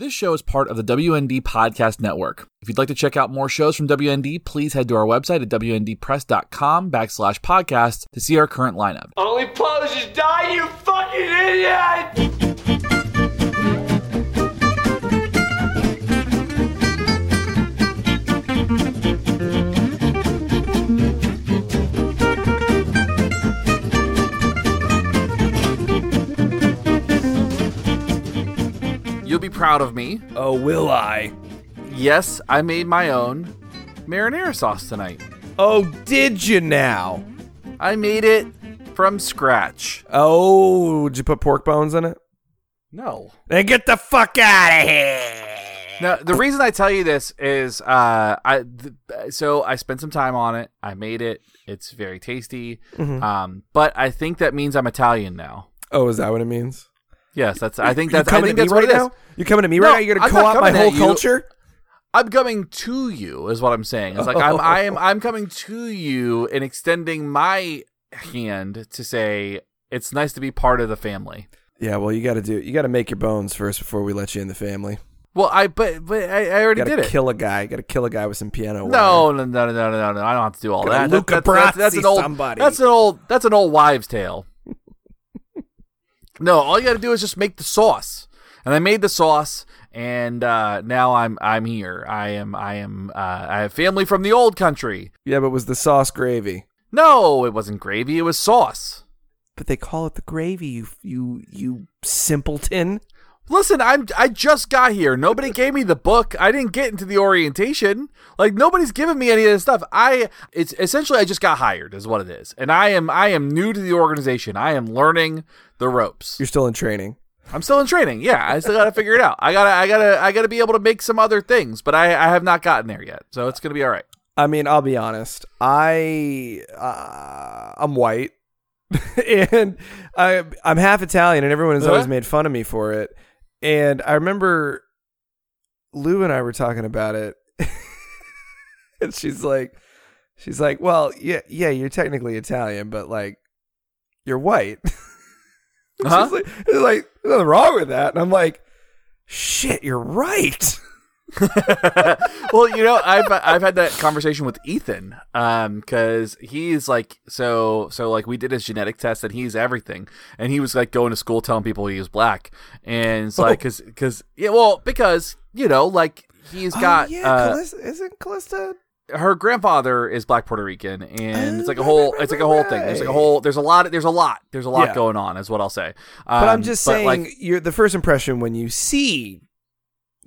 This show is part of the WND Podcast Network. If you'd like to check out more shows from WND, please head to our website at WNDpress.com backslash podcast to see our current lineup. Only poses die, you fucking idiot! Be proud of me. Oh, will I? Yes, I made my own marinara sauce tonight. Oh, did you now? I made it from scratch. Oh, did you put pork bones in it? No. Then get the fuck out of here. Now, the reason I tell you this is, uh, I th- so I spent some time on it. I made it. It's very tasty. Mm-hmm. Um, but I think that means I'm Italian now. Oh, is that what it means? Yes, that's. I think You that's. I coming think at me that's right what it is. now? You coming to me right now? You're gonna I'm not co-opt my coming whole at you. culture? I'm coming to you, is what I'm saying. It's like I'm, I am, I'm coming to you and extending my hand to say it's nice to be part of the family. Yeah, well, you got to do. You got to make your bones first before we let you in the family. Well, I but but I, I already Got did to it. kill a guy. Got to kill a guy with some piano. wire. No, no, no, no, no, no, no. I don't have to do all Gotta that. Luca That- that's, that's, that's an old. somebody. That's an old. That's an old wives' tale. No, all you got to do is just make the sauce, and I made the sauce, and uh, now I'm I'm here. I am I am uh, I have family from the old country. Yeah, but was the sauce gravy? No, it wasn't gravy. It was sauce. But they call it the gravy. You you you simpleton. Listen, I'm I just got here. Nobody gave me the book. I didn't get into the orientation. Like nobody's given me any of this stuff. I it's essentially I just got hired is what it is. And I am I am new to the organization. I am learning the ropes. You're still in training. I'm still in training. Yeah, I still got to figure it out. I got to I got to I got to be able to make some other things, but I I have not gotten there yet. So it's going to be all right. I mean, I'll be honest. I uh, I'm white, and I I'm half Italian, and everyone has always Huh? made fun of me for it. And I remember Lou and I were talking about it, and she's like, she's like, well, yeah, yeah, you're technically Italian, but like, you're white. Uh-huh. She's like, like there's nothing wrong with that, and I'm like, shit, you're right. well, you know, I've I've had that conversation with Ethan, um, because he's like, so so like we did his genetic test and he's everything, and he was like going to school telling people he was black, and it's like, cause cause yeah, well, because you know, like he's got oh, yeah, uh, Callista, isn't Callista her grandfather is black Puerto Rican, and it's like a Oh, whole, it's like a whole thing. There's like a whole, there's a lot, there's a lot, there's a lot Yeah. going on, is what I'll say. But I'm Um, just saying, like, you're the first impression when you see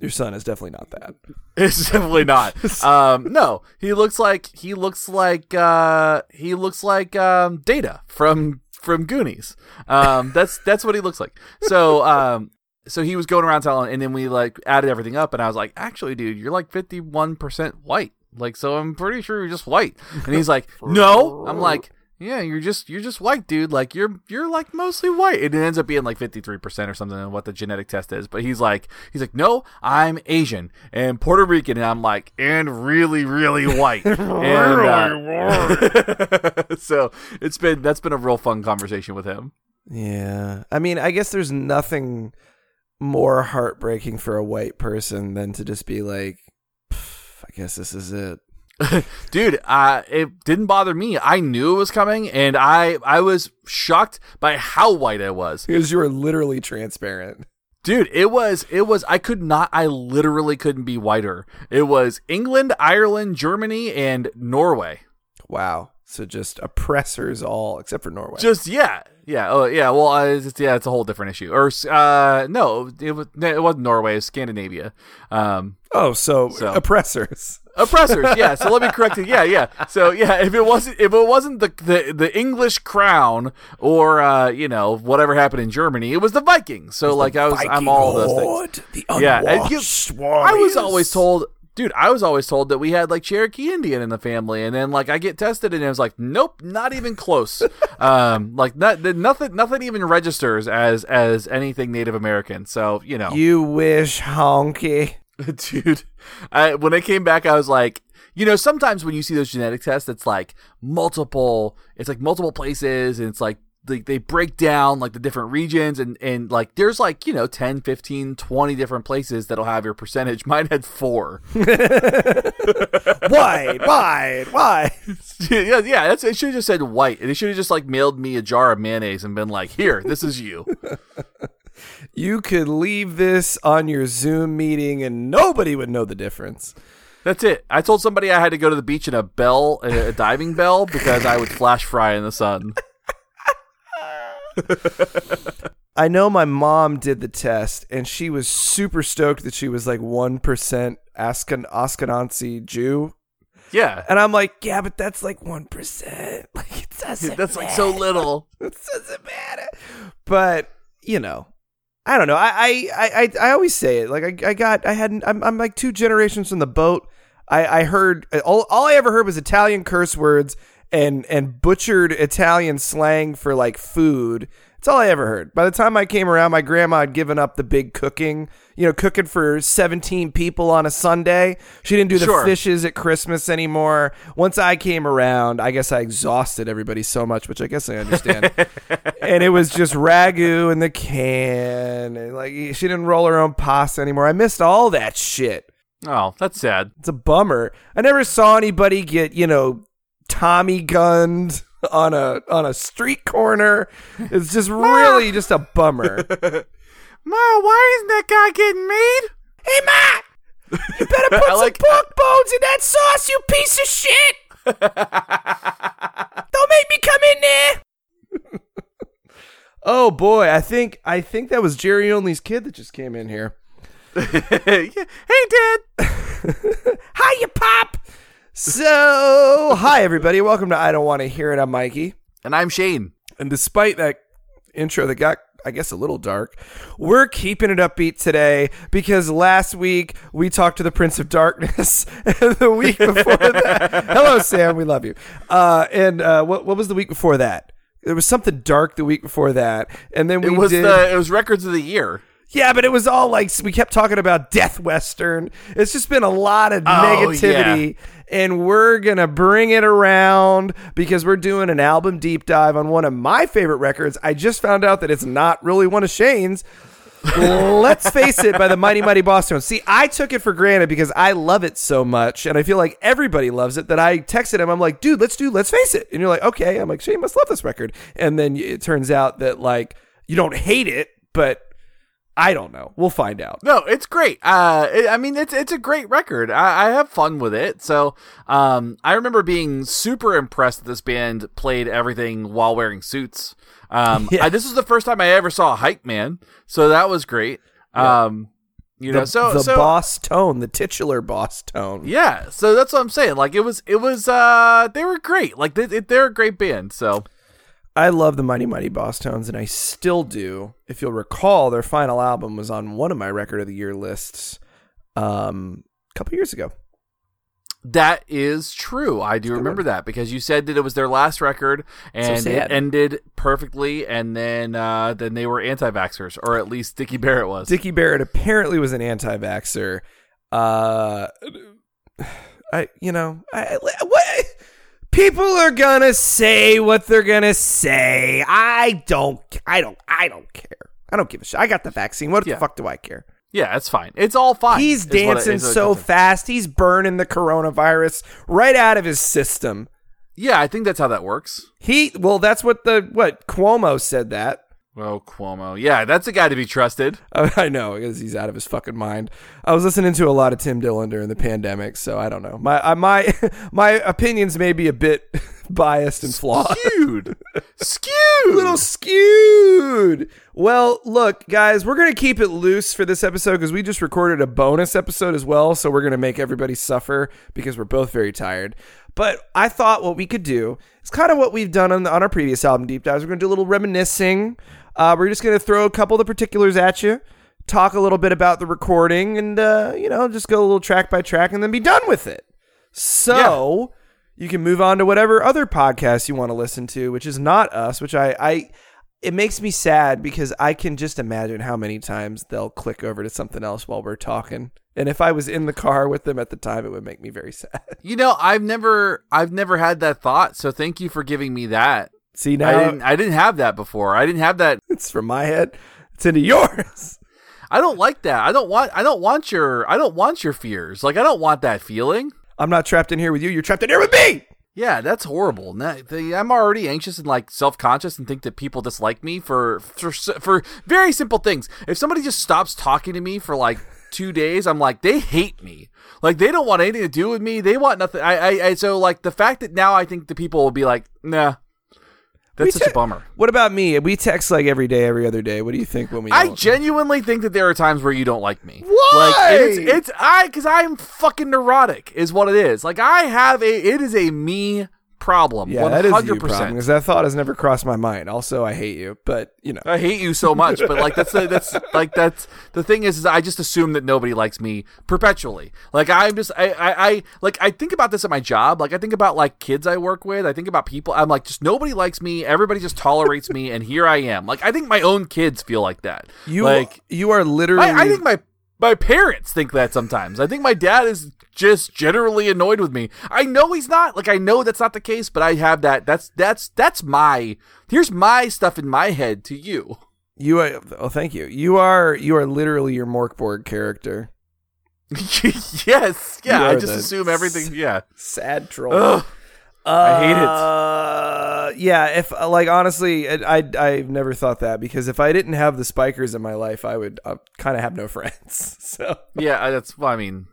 your son is definitely not that. It's definitely not. Um, no, he looks like he looks like uh, he looks like um, Data from from Goonies. Um, that's that's what he looks like. So um, so he was going around telling, and then we like added everything up, and I was like, actually, dude, you're like 51 percent white. Like, so I'm pretty sure you're just white. And he's like, no. I'm like. Yeah, you're just you're just white, dude. Like you're you're like mostly white. And it ends up being like fifty three percent or something of what the genetic test is. But he's like he's like, No, I'm Asian and Puerto Rican and I'm like, and really, really white. and, uh, so it's been that's been a real fun conversation with him. Yeah. I mean, I guess there's nothing more heartbreaking for a white person than to just be like, I guess this is it. Dude, uh, it didn't bother me. I knew it was coming and I I was shocked by how white I was. Because you were literally transparent. Dude, it was it was I could not I literally couldn't be whiter. It was England, Ireland, Germany, and Norway. Wow. So just oppressors all, except for Norway. Just yeah, yeah, oh yeah. Well, uh, it's, yeah, it's a whole different issue. Or uh, no, it was it wasn't Norway. It was Scandinavia. Um, oh, so, So- oppressors. Oppressors. yeah. So let me correct it. Yeah, yeah. So yeah, if it wasn't if it wasn't the the, the English crown or uh, you know whatever happened in Germany, it was the Vikings. So like I was I'm all of those things. The Yeah, and you- I was always told, dude, I was always told that we had like Cherokee Indian in the family, and then like I get tested, and it was like, nope, not even close. um, like not, nothing, nothing even registers as as anything Native American. So you know, You wish, honky. dude, I, when I came back, I was like. You know, sometimes when you see those genetic tests, it's like multiple. It's like multiple places, and it's like like they break down like the different regions and and like there's like you know 10 15 20 different places that'll have your percentage mine had four Wide, wide, wide. yeah yeah that's it should have just said white and it should have just like mailed me a jar of mayonnaise and been like here this is you You could leave this on your Zoom meeting and nobody would know the difference. that's it i told somebody i had to go to the beach in a bell a, a diving bell because i would flash fry in the sun I know my mom did the test and she was super stoked that she was like 1% Asken- Ashkenazi Jew. yeah And I'm like, yeah, but that's like 1%. Like, it doesn't that's like so little It doesn't matter. But, you know, I don't know. I, I, I, I- always say it. Like, I, I got, I had, I'm, I'm like two generations from the boat. I, I heard, all, all I ever heard was Italian curse words and, and butchered Italian slang for like food. That's all I ever heard. By the time I came around, my grandma had given up the big cooking, you know, cooking for 17 people on a Sunday. She didn't do the Sure. fishes at Christmas anymore. Once I came around, I guess I exhausted everybody so much, which I guess I understand. and it was just ragu in the can. And like she didn't roll her own pasta anymore. I missed all that shit. oh that's sad It's a bummer. I never saw anybody get, you know, Tommy gunned on a on a street corner. It's just really just a bummer. ma why isn't that guy getting made hey Ma! You better put some like- pork bones in that sauce, you piece of shit! Don't make me come in there. oh boy, I think I think that was Jerry Only's kid that just came in here. hey dad Hi, you Pop. So, hi everybody. Welcome to I Don't Want to Hear It. I'm Mikey. and i'm shane And despite that intro that got, I guess, a little dark, we're keeping it upbeat today because last week we talked to the Prince of Darkness. and the week before that, hello, Sam. We love you. Uh, and uh, what what was the week before that? There was something dark the week before that, and then we It was did. the it was records of the year. Yeah, but it was all like we kept talking about death western. It's just been a lot of Oh, negativity, and we're gonna bring it around because we're doing an album deep dive on one of my favorite records. I just found out that it's not really one of Shane's. Let's face it, by the Mighty Mighty Bosstones. See, I took it for granted because I love it so much, and I feel like everybody loves it. That I texted him, I'm like, dude, let's do Let's Face It, and you're like, okay. I'm like, Shane must love this record, and then it turns out that like you don't hate it, but I don't know. We'll find out. No, it's great. Uh, it, I mean, it's it's a great record. I, I have fun with it. So, um, I remember being super impressed that this band played everything while wearing suits. Um, Yeah. I, this was the first time I ever saw a hype man, so that was great. Um, you know, The, so the so boss tone, the titular boss tone. yeah, so that's what I'm saying. Like it was, it was, uh, they were great. Like they, they're a great band. So I love the Mighty Mighty Bosstones, and I still do. If you'll recall, their final album was on one of my record of the year lists um, a couple years ago. That is true. I do remember that because you said that it was their last record and sad. it ended perfectly, and then uh, then they were anti-vaxxers, or at least Dickie Barrett was. Dickie Barrett apparently was an anti-vaxxer. Uh, I, you know, I, what? People are gonna say what they're gonna say. I don't. I don't. I don't care. I don't give a shit. I got the vaccine. What Yeah. the fuck do I care? yeah, it's fine. It's all fine. He's is what it- dancing it so fast. He's burning the coronavirus right out of his system. Yeah, I think that's how that works. He well, that's what the what Cuomo said that. Oh, Cuomo. Yeah, that's a guy to be trusted. I know because he's out of his fucking mind. I was listening to a lot of Tim Dillon during the pandemic, so I don't know. My I, my my opinions may be a bit biased and flawed. Skewed. Skewed. little skewed. Well, look, guys, we're gonna keep it loose for this episode because we just recorded a bonus episode as well, so we're gonna make everybody suffer because we're both very tired. But I thought what we could do is kind of what we've done on, the, on our previous album deep dives. We're gonna do a little reminiscing. Uh, we're just gonna throw a couple of the particulars at you, talk a little bit about the recording, and uh, you know, just go a little track by track, and then be done with it. So you can move on to whatever other podcast you want to listen to, which is not us, which I, I it makes me sad because I can just imagine how many times they'll click over to something else while we're talking. And if I was in the car with them at the time, it would make me very sad. You know, I've never, I've never had that thought. So thank you for giving me that. See now, I didn't I didn't have that before. I didn't have that. it's from my head. It's into yours. I don't like that. I don't want I don't want your I don't want your fears. Like I don't want that feeling. I'm not trapped in here with you. You're trapped in here with me. Yeah, that's horrible. The- I'm already anxious and like self-conscious and think that people dislike me for for for very simple things. If somebody just stops talking to me for like two days, I'm like they hate me. Like they don't want anything to do with me. They want nothing. I I, I so like the fact that now I think the people will be like, nah, that's We such te- a bummer. What about me? We text like every day, every other day. What do you think when we? I genuinely think that there are times where you don't like me. Why? Like it's it's I because I'm fucking neurotic is what it is. Like I have a it is a me problem. yeah, one that is you problem because that thought has never crossed my mind. Also, I hate you, but you know, I hate you so much, but like that's the, that's like that's the thing is, is I just assume that nobody likes me perpetually. Like I'm just I, I I like I think about this at my job. Like I think about like kids I work with. I think about people. I'm like just nobody likes me. Everybody just tolerates me, and here I am. Like I think my own kids feel like that. you like you are literally. I, I think my my parents think that sometimes. I think my dad is just generally annoyed with me. I know he's not. Like I know that's not the case, but I have that. That's that's that's my. Here's my stuff in my head to you. you are. Oh, thank you. You are you are literally your Mörk Borg character. yes, yeah. I just assume everything. Yeah. Sad troll. Ugh. I hate it. Uh, yeah, if like honestly, I, I I've never thought that because if I didn't have the spikers in my life, I would uh, kind of have no friends. So Yeah, uh, that's. Well, I mean,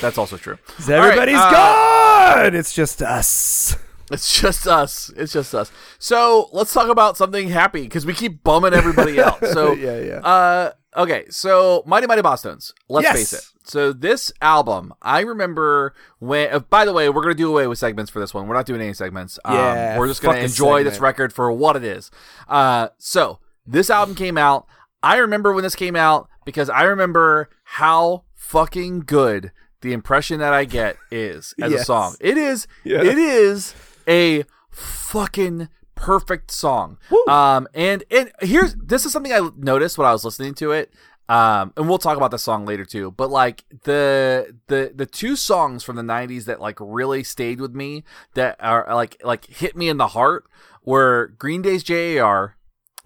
that's also true. everybody's uh, gone. It's just us. It's just us. It's just us. So let's talk about something happy because we keep bumming everybody out. So Yeah, yeah. Uh, okay. So Mighty Mighty Bosstones. Let's Yes. face it. So this album, I remember when. Uh, by the way, we're gonna do away with segments for this one. We're not doing any segments. Um, Yeah, we're just gonna enjoy this record for what it is. Uh, so this album came out. I remember when this came out because I remember how fucking good the impression that I get is as a song. It is. Yeah. It is a fucking perfect song. Um, and and here's this is something I noticed when I was listening to it. Um, and we'll talk about the song later too. But like the the the two songs from the '90s that like really stayed with me that are like like hit me in the heart were Green Day's J.A.R.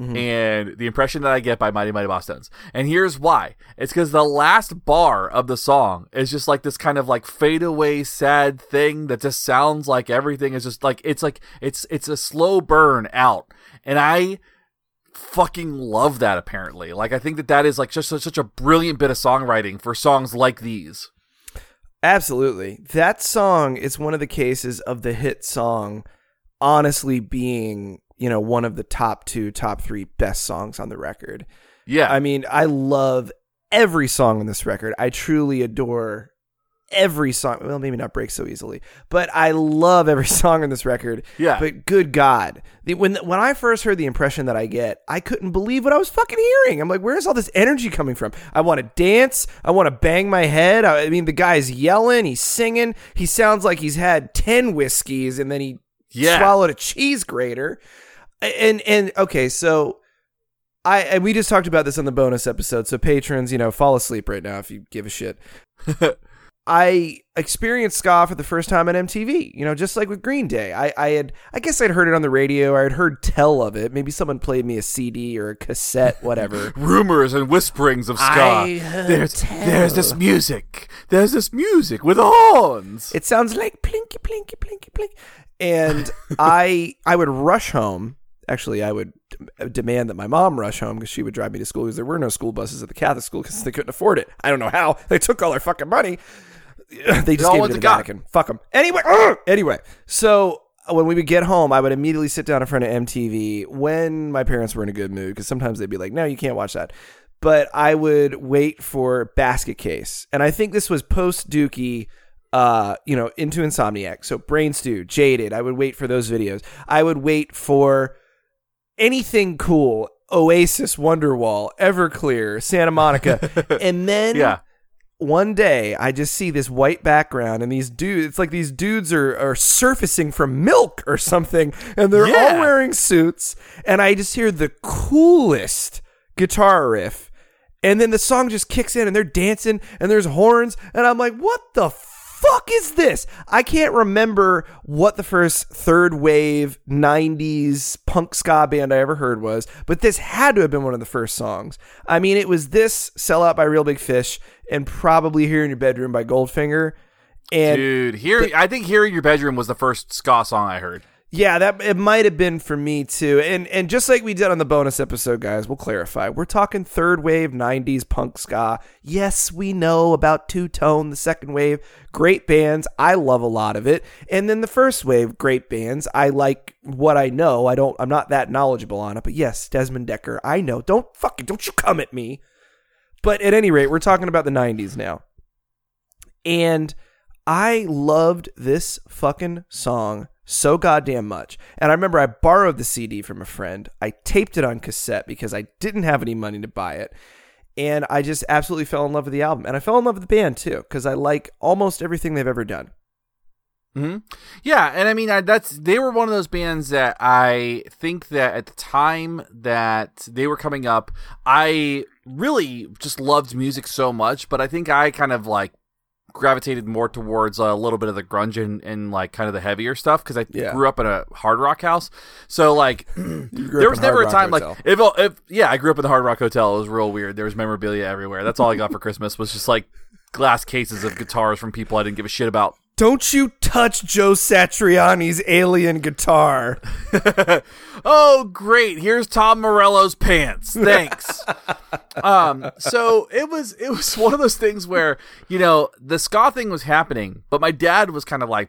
Mm-hmm. and the impression that I get by Mighty Mighty Bosstones. And here's why. It's because the last bar of the song is just like this kind of like fade away sad thing that just sounds like everything is just like it's like it's it's a slow burn out. And I fucking love that apparently. Like I think that that is like just such, such a brilliant bit of songwriting for songs like these. Absolutely. That song is one of the cases of the hit song honestly being, you know, one of the top two, top three best songs on the record. Yeah. I mean, I love every song on this record. I truly adore every song. Well, maybe not break so easily, but I love every song on this record. Yeah. But good God, the, when when I first heard the impression that I get, I couldn't believe what I was fucking hearing. I'm like, where's all this energy coming from? I want to dance. I want to bang my head. I, I mean, the guy's yelling. He's singing. He sounds like he's had ten whiskeys and then he Yeah. swallowed a cheese grater. And and okay, so I and we just talked about this on the bonus episode. So patrons, you know, fall asleep right now if you give a shit. I experienced ska for the first time on MTV. You know, just like with Green Day. I, I had I guess I'd heard it on the radio. I had heard tell of it. Maybe someone played me a CD or a cassette, whatever. rumors and whisperings of ska. There's tell. there's this music. There's this music with horns. It sounds like plinky plinky plinky plink. And I I would rush home. Actually, I would d- demand that my mom rush home because she would drive me to school because there were no school buses at the Catholic school because they couldn't afford it. I don't know how they took all our fucking money. They just all gave it to the God. Vatican. Fuck them. Anyway, ugh! anyway. So uh, when we would get home, I would immediately sit down in front of MTV when my parents were in a good mood because sometimes they'd be like, "No, you can't watch that." But I would wait for Basket Case, and I think this was post Dookie uh, you know, into Insomniac. So Brain Stew, Jaded. I would wait for those videos. I would wait for anything cool. Oasis, Wonderwall, Everclear, Santa Monica, and then Yeah. one day I just see this white background and these dudes. It's like these dudes are are surfacing from milk or something, and they're Yeah. all wearing suits, and I just hear the coolest guitar riff. And then the song just kicks in and they're dancing and there's horns and I'm like, what the fuck is this? I can't remember what the first third wave 90s punk ska band I ever heard was, but this had to have been one of the first songs. I mean, it was this Sell Out by Real Big Fish and probably Here in Your Bedroom by Goldfinger. And Dude, here I think "Here in Your Bedroom" was the first ska song I heard. Yeah, that it might have been for me too. And and just like we did on the bonus episode, guys, we'll clarify. We're talking third wave 90s punk ska. Yes, we know about Two Tone, the second wave, great bands. I love a lot of it. And then the first wave, great bands. I like what I know. I don't I'm not that knowledgeable on it, but yes, Desmond Dekker, I know. Don't fucking don't you come at me. But at any rate, we're talking about the 90s now. And I loved this fucking song so goddamn much. And I remember I borrowed the CD from a friend. I taped it on cassette because I didn't have any money to buy it. And I just absolutely fell in love with the album. And I fell in love with the band too because I like almost everything they've ever done. hmm Yeah, and I mean I, that's they were one of those bands that I think that at the time that they were coming up, I really just loved music so much. But I think I kind of like gravitated more towards a little bit of the grunge and, and like kind of the heavier stuff because I Yeah. grew up in a hard rock house. So like there was never a time like if, if yeah I grew up in the Hard Rock Hotel. It was real weird. There was memorabilia everywhere. That's all I got for Christmas was just like glass cases of guitars from people I didn't give a shit about. Don't you touch Joe Satriani's alien guitar. oh, great! Here's Tom Morello's pants. Thanks. Um, so it was it was one of those things where you know the ska thing was happening, but my dad was kind of like,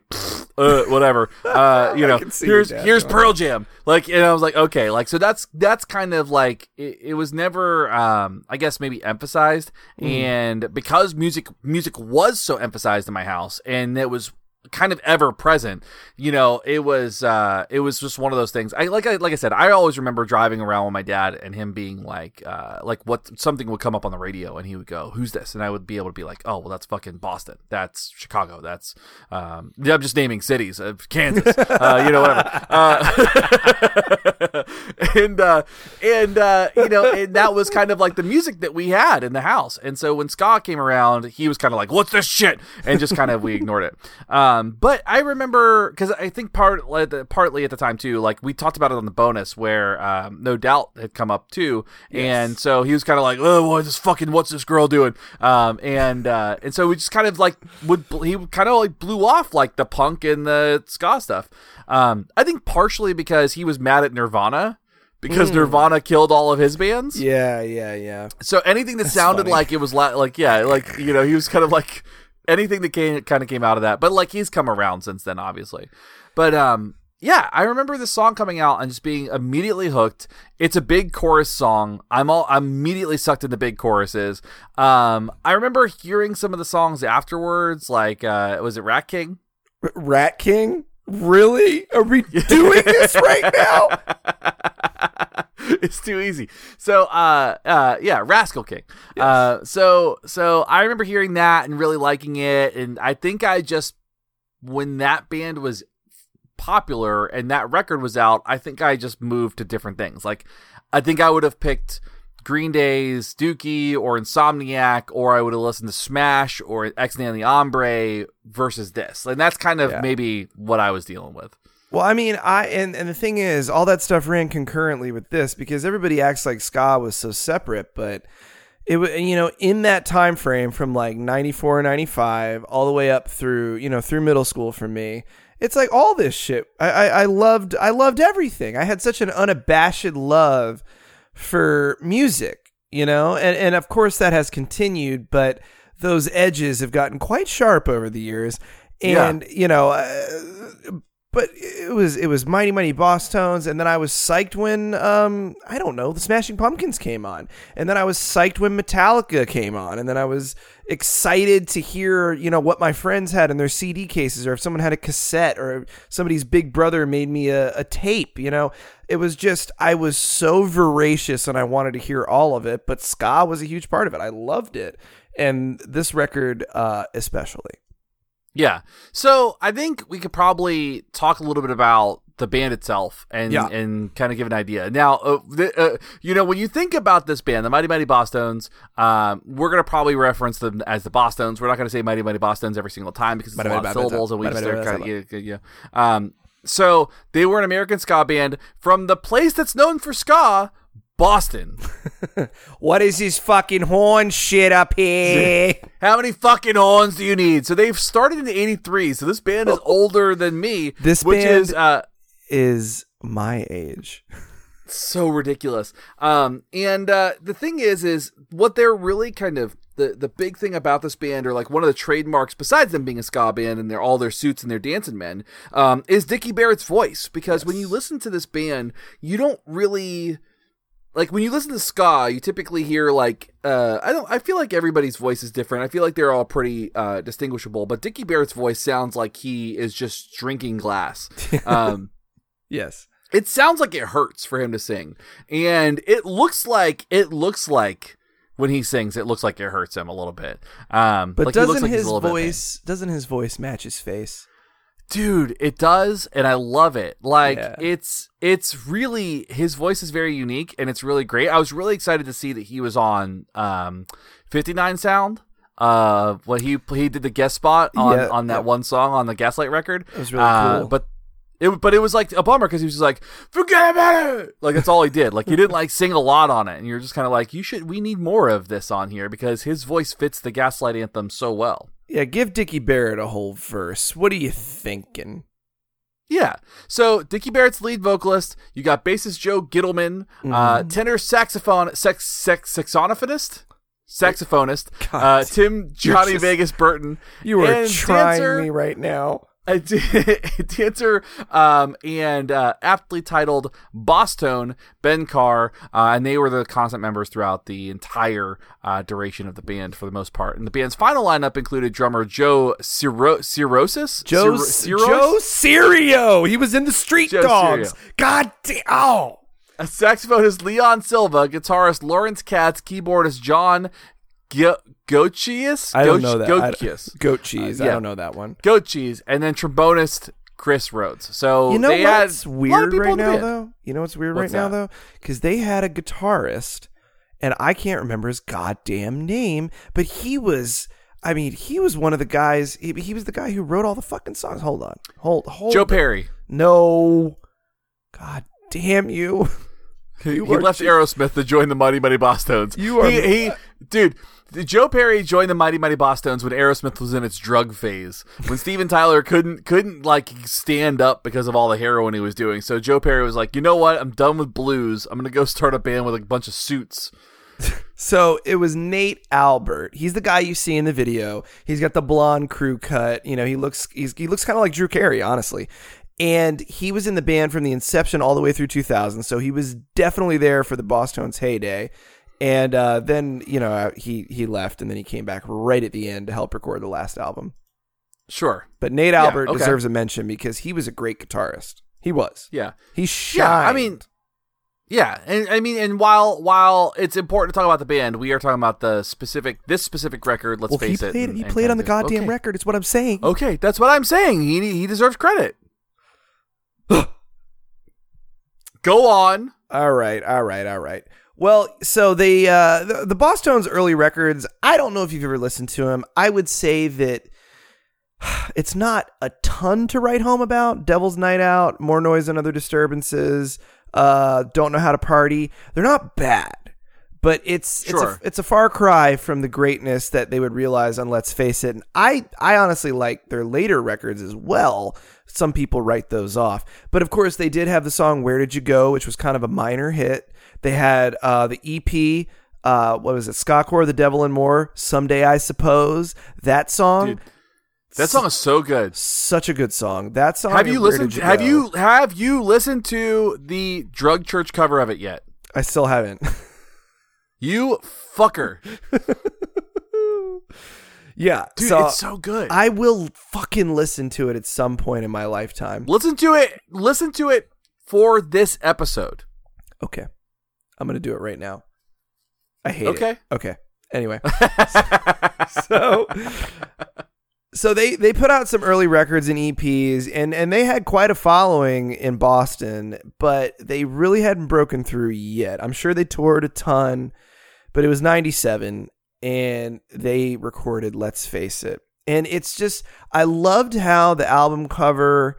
uh, whatever. Uh, you know, can see your here's here's Pearl Jam. Like, and I was like, okay, like so that's that's kind of like it, it was never, um, I guess maybe emphasized, Mm. and because music music was so emphasized in my house, and it was kind of ever present you know it was uh it was just one of those things. I like i like i said i always remember driving around with my dad and him being like uh like what something would come up on the radio and he would go who's this? And i would be able to be like oh well that's fucking boston. That's chicago. That's um yeah, i'm just naming cities uh, kansas uh you know whatever. Uh and uh and uh you know and that was kind of like the music that we had in the house. And so when ska came around he was kind of like what's this shit? And just kind of we ignored it. Um but i remember because i think part like, the- partly at the time too like we talked about it on the bonus where um no doubt had come up too and so he was kind of like oh what this fucking what's this girl doing um and uh and so we just kind of like would he kind of like blew off like the punk and the ska stuff um i think partially because he was mad at nirvana because Nirvana killed all of his bands. Yeah, yeah, yeah. So anything that sounded funny. like it was la- like yeah, like you know, he was kind of like anything that came kind of came out of that. But like he's come around since then, obviously. But um, yeah, I remember the song coming out and just being immediately hooked. It's a big chorus song. I'm all I'm immediately sucked into big choruses. Um, I remember hearing some of the songs afterwards, like uh, was it Rat King? Rat King? Really? Are we doing this right now? it's too easy. So, uh, uh, yeah, Rascal King. Uh, so, so I remember hearing that and really liking it, and I think I just when that band was popular and that record was out, I think I just moved to different things. Like, I think I would have picked Green Day's Dookie or Insomniac, or I would have listened to Smash or X Nanny Ombre versus this, and that's kind of Yeah. maybe what I was dealing with. Well, I mean, I and and the thing is, all that stuff ran concurrently with this because everybody acts like ska was so separate, but it was you know in that time frame from like 94 95 all the way up through you know through middle school for me it's like all this shit I, I i loved i loved everything i had such an unabashed love for music you know and and of course that has continued but those edges have gotten quite sharp over the years Yeah. and you know uh, but it was it was mighty mighty bosstones and then i was psyched when um i don't know the smashing pumpkins came on. And then i was psyched when metallica came on. And then i was excited to hear you know what my friends had in their cd cases or if someone had a cassette or somebody's big brother made me a, a tape you know? It was just i was so voracious and i wanted to hear all of it but ska was a huge part of it. I loved it. And this record uh especially Yeah. So I think we could probably talk a little bit about the band itself and Yeah. and kind of give an idea. Now, uh, the, uh, you know, when you think about this band, the Mighty Mighty Bosstones, um, we're gonna probably reference them as the Bosstones. We're not gonna say Mighty Mighty Bosstones every single time because it's Mighty a lot of syllables, and we just are kind of yeah, yeah. Um, so they were an American ska band from the place that's known for ska, Boston. What is this fucking horn shit up here? How many fucking horns do you need? So they've started in '83, so this band is older than me. This which band- is uh, is my age. so ridiculous. Um, and uh, the thing is, is what they're really kind of the the big thing about this band, or like one of the trademarks, besides them being a ska band and they're all their suits and their dancing men, um, is Dickie Barrett's voice. Because when you listen to this band, you don't really. Like when you listen to ska, you typically hear like uh, I don't. I feel like everybody's voice is different. I feel like they're all pretty uh, distinguishable. But Dickie Barrett's voice sounds like he is just drinking glass. Um, Yes. it sounds like it hurts for him to sing and it looks like it looks like when he sings it looks like it hurts him a little bit um But like doesn't like his a little bit in pain. voice doesn't his voice match his face? Dude it does and i love it like Yeah. it's it's really his voice is very unique and it's really great i was really excited to see that he was on um 59 sound uh when he he did the guest spot on Yeah, on that yeah. one song on the gaslight record it was really Uh, cool. but it, but it was like a bummer because he was just like, forget about it. Like that's all he did. Like he didn't like sing a lot on it, and you're just kind of like, you should. We need more of this on here because his voice fits the Gaslight anthem so well. Yeah, give Dickie Barrett a whole verse. What are you thinking? Yeah. So Dickie Barrett's lead vocalist. You got bassist Joe Gittleman, uh, Mm-hmm. tenor saxophone, sex, sex, saxophonist, saxophonist, uh, Tim Johnny just- Vegas Burton. You are trying dancer- me right now. a dancer um, and uh, aptly titled Bosstone, Ben Carr, uh, and they were the constant members throughout the entire uh, duration of the band for the most part. And the band's final lineup included drummer Joe Ciro- Cirosis? Joe Ciro- Joe? He was in the Street Joe Dogs. God damn. Oh. A saxophonist Leon Silva, guitarist Lawrence Katz, keyboardist John Go- cheese. I don't Goch- know that. I- Goetchius. Goat cheese. Uh, I yeah. don't know that one. Goat cheese, and then trombonist Chris Rhodes. So You know they what's had a lot of weird right now, though? You know what's weird What's right now, though? Because they had a guitarist, and I can't remember his goddamn name, but he was. I mean, he was one of the guys. He, he was the guy who wrote all the fucking songs. Hold on, hold, hold. Joe. Perry. No. God damn you. He You are left Aerosmith to join the Mighty Mighty Bosstones. You are- he, he dude. Joe Perry joined the Mighty Mighty Bosstones when Aerosmith was in its drug phase. When Steven Tyler couldn't couldn't like stand up because of all the heroin he was doing. So Joe Perry was like, you know what? I'm done with blues. I'm gonna go start a band with a bunch of suits. So it was Nate Albert. He's the guy you see in the video. He's got the blonde crew cut. You know, he looks he's, he looks kind of like Drew Carey, honestly. And he was in the band from the inception all the way through 2000. So he was definitely there for the Bosstones heyday. And uh, then you know he he left, and then he came back right at the end to help record the last album. Sure. But Nate Albert okay. deserves a mention because he was a great guitarist. He was. Yeah. He shined. Yeah. I mean. Yeah, and I mean, and while while it's important to talk about the band, we are talking about the specific this specific record. Let's well, he face it. and- he played on the goddamn okay. record. It's what I'm saying. Okay, that's what I'm saying. He he deserves credit. Go on. All right, all right, all right. Well, so the uh, the, the Bosstones early records. I don't know if you've ever listened to them. I would say that it's not a ton to write home about. Devil's Night Out, More Noise and Other Disturbances. Uh, don't know how to party. They're not bad, but it's Sure. it's a, it's a far cry from the greatness that they would realize on Let's Face It. And I I honestly like their later records as well. Some people write those off, but of course they did have the song "Where Did You Go," which was kind of a minor hit. They had uh, the EP. Uh, what was it? Skacore, The Devil and More. Someday I suppose that song. Dude, That song is so good. such a good song. That song. Have you listened? Have Go? you have you listened to the Drug Church cover of it yet? I still haven't. You fucker, yeah, dude! so it's so good. I will fucking listen to it at some point in my lifetime. listen to it. Listen to it for this episode. Okay, I'm gonna do it right now. I hate Okay. it. Okay. Anyway, so so they they put out some early records and EPs and and they had quite a following in Boston, but they really hadn't broken through yet. I'm sure they toured a ton, but it was 97 and they recorded Let's Face It. And it's just I loved how the album cover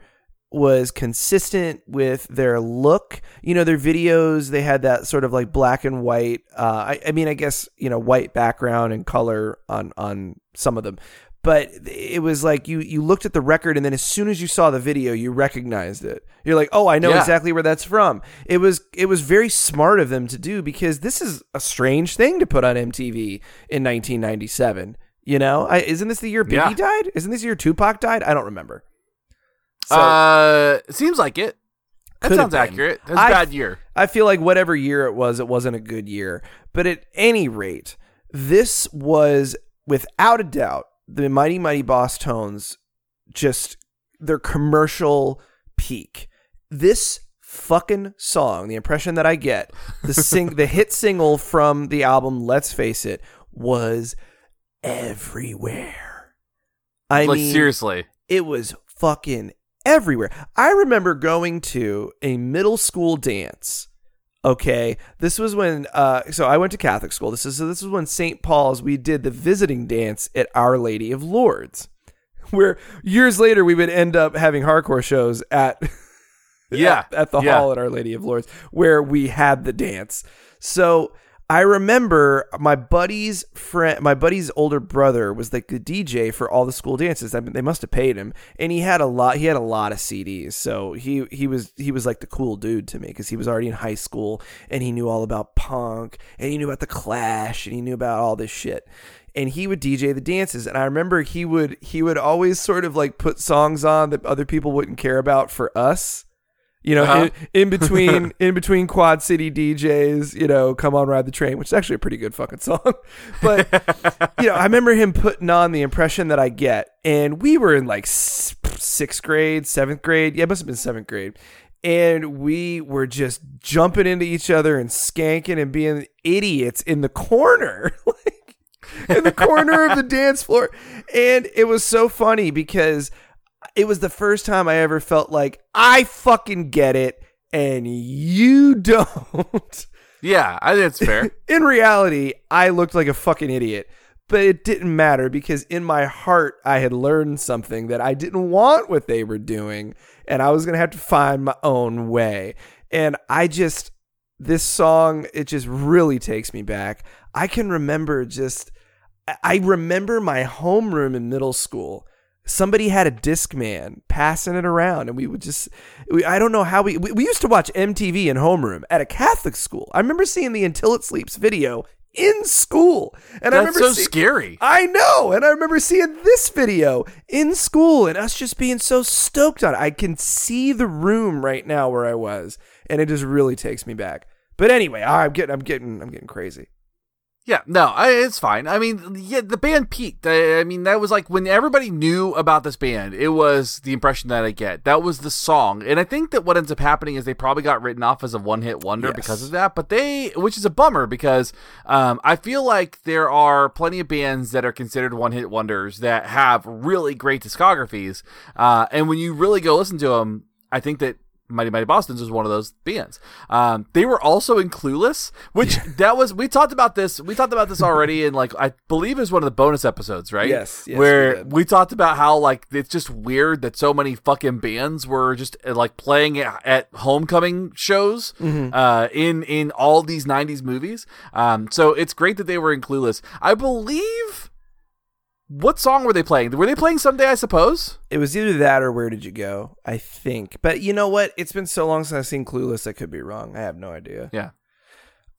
was consistent with their look. You know, their videos, they had that sort of like black and white. Uh, I, I mean, I guess, you know, white background and color on, on some of them. But it was like you, you looked at the record and then as soon as you saw the video, you recognized it. You're like, oh, I know Yeah. exactly where that's from. It was it was very smart of them to do because this is a strange thing to put on MTV in 1997. You know, I, isn't this the year Biggie Yeah. died? Isn't this the year Tupac died? I don't remember. So, uh, seems like it. That sounds accurate. That's a bad year. I feel like whatever year it was, it wasn't a good year. But at any rate, this was without a doubt the Mighty Mighty Bosstones just their commercial peak. This fucking song, the impression that I get, the sing the hit single from the album Let's Face It was everywhere. I like mean, seriously. it was fucking everywhere. I remember going to a middle school dance. Okay, this was when uh, so I went to Catholic school. This is so this was when St. Paul's we did the visiting dance at Our Lady of Lourdes, where years later we would end up having hardcore shows at Yeah, at, at the yeah. hall at Our Lady of Lourdes where we had the dance. So I remember my buddy's friend, my buddy's older brother was like the DJ for all the school dances. I mean, they must have paid him, and he had a lot. He had a lot of CDs, so he he was he was like the cool dude to me because he was already in high school and he knew all about punk and he knew about the Clash and he knew about all this shit and he would DJ the dances. And I remember he would he would always sort of like put songs on that other people wouldn't care about for us. You know, Uh-huh. in, in between in between Quad City DJs, you know, come on ride the train, which is actually a pretty good fucking song. But you know, I remember him putting on the impression that I get, and we were in like sixth grade, seventh grade. Yeah, it must have been seventh grade. And we were just jumping into each other and skanking and being idiots in the corner. like in the corner of the dance floor. And it was so funny because it was the first time I ever felt like I fucking get it and you don't. Yeah, I think it's fair. In reality, I looked like a fucking idiot. But it didn't matter because in my heart, I had learned something that I didn't want what they were doing. And I was going to have to find my own way. And I just, this song, it just really takes me back. I can remember just, I- I remember my homeroom in middle school. Somebody had a disc man passing it around, and we would just, we, I don't know how we, we, we used to watch MTV in homeroom at a Catholic school. I remember seeing the Until It Sleeps video in school. And I That's remember so see- scary. I know. And I remember seeing this video in school and us just being so stoked on it. I can see the room right now where I was, and it just really takes me back. But anyway, I'm getting I'm getting I'm getting crazy. Yeah, no, I, it's fine. I mean, yeah, the band peaked. I, I mean, that was like when everybody knew about this band. It was the impression that I get. That was the song, and I think that what ends up happening is they probably got written off as a one-hit wonder Yes. because of that. But they, which is a bummer, because um, I feel like there are plenty of bands that are considered one-hit wonders that have really great discographies, uh, and when you really go listen to them, I think that Mighty Mighty Bosstones was one of those bands. Um, they were also in Clueless, which that was we talked about this. We talked about this already in like I believe it was one of the bonus episodes, right? Yes, yes, where did. we, talked about how like it's just weird that so many fucking bands were just uh, like playing at, at homecoming shows Mm-hmm. uh, in in all these '90s movies. Um, so it's great that they were in Clueless. I believe. What song were they playing? Were they playing someday? I suppose. It was either that or Where Did You Go? I think. But you know what? It's been so long since I've seen Clueless. I could be wrong. I have no idea. Yeah.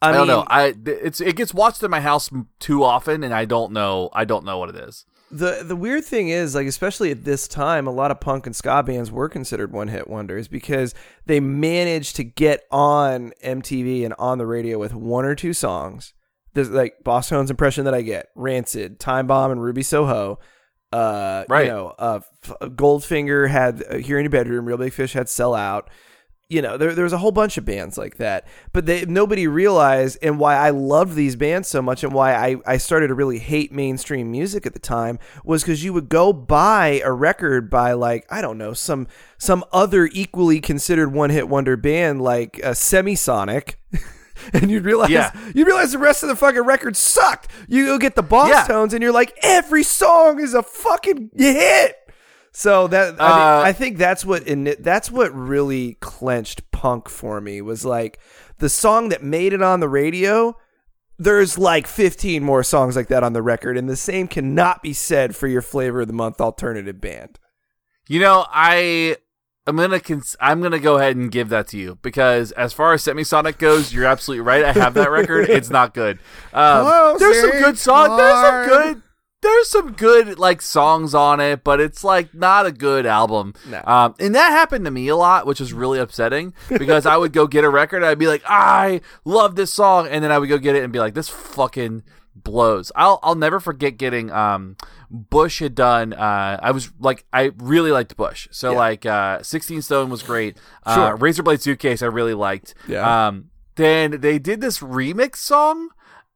I, I, don't know. I it's it gets watched in my house too often, and I don't know. I don't know what it is. the the weird thing is like especially at this time a lot of punk and ska bands were considered one hit wonders because they managed to get on MTV and on the radio with one or two songs there's like Bosstones impression that I get Rancid Time Bomb and Ruby Soho uh Right. you know uh Goldfinger had uh, here in your bedroom Real Big Fish had Sell Out you know, there, there was a whole bunch of bands like that, but they, nobody realized, and why I loved these bands so much, and why I, I started to really hate mainstream music at the time was because you would go buy a record by like I don't know some some other equally considered one hit wonder band like uh, Semisonic. and you'd realize Yeah. you realize the rest of the fucking record sucked. You go get the boss Yeah. tones, and you're like, every song is a fucking hit. So that I, Uh, think, I think that's what in, that's what really clenched punk for me was like the song that made it on the radio. There's like 15 more songs like that on the record, and the same cannot be said for your flavor of the month alternative band. You know, I I'm gonna cons- I'm gonna go ahead and give that to you because as far as Semisonic goes, you're absolutely right. I have that record. It's not good. Um, Close there's some good songs. There's some good. There's some good like songs on it, but it's like not a good album. No. Um, and that happened to me a lot, which was really upsetting because I would go get a record, I'd be like, I love this song, and then I would go get it and be like, this fucking blows. I'll I'll never forget getting um Bush had done uh I was like I really liked Bush. So Yeah. like uh 16 Stone was great. Uh Sure. Razorblade Suitcase I really liked. Yeah. Um then they did this remix song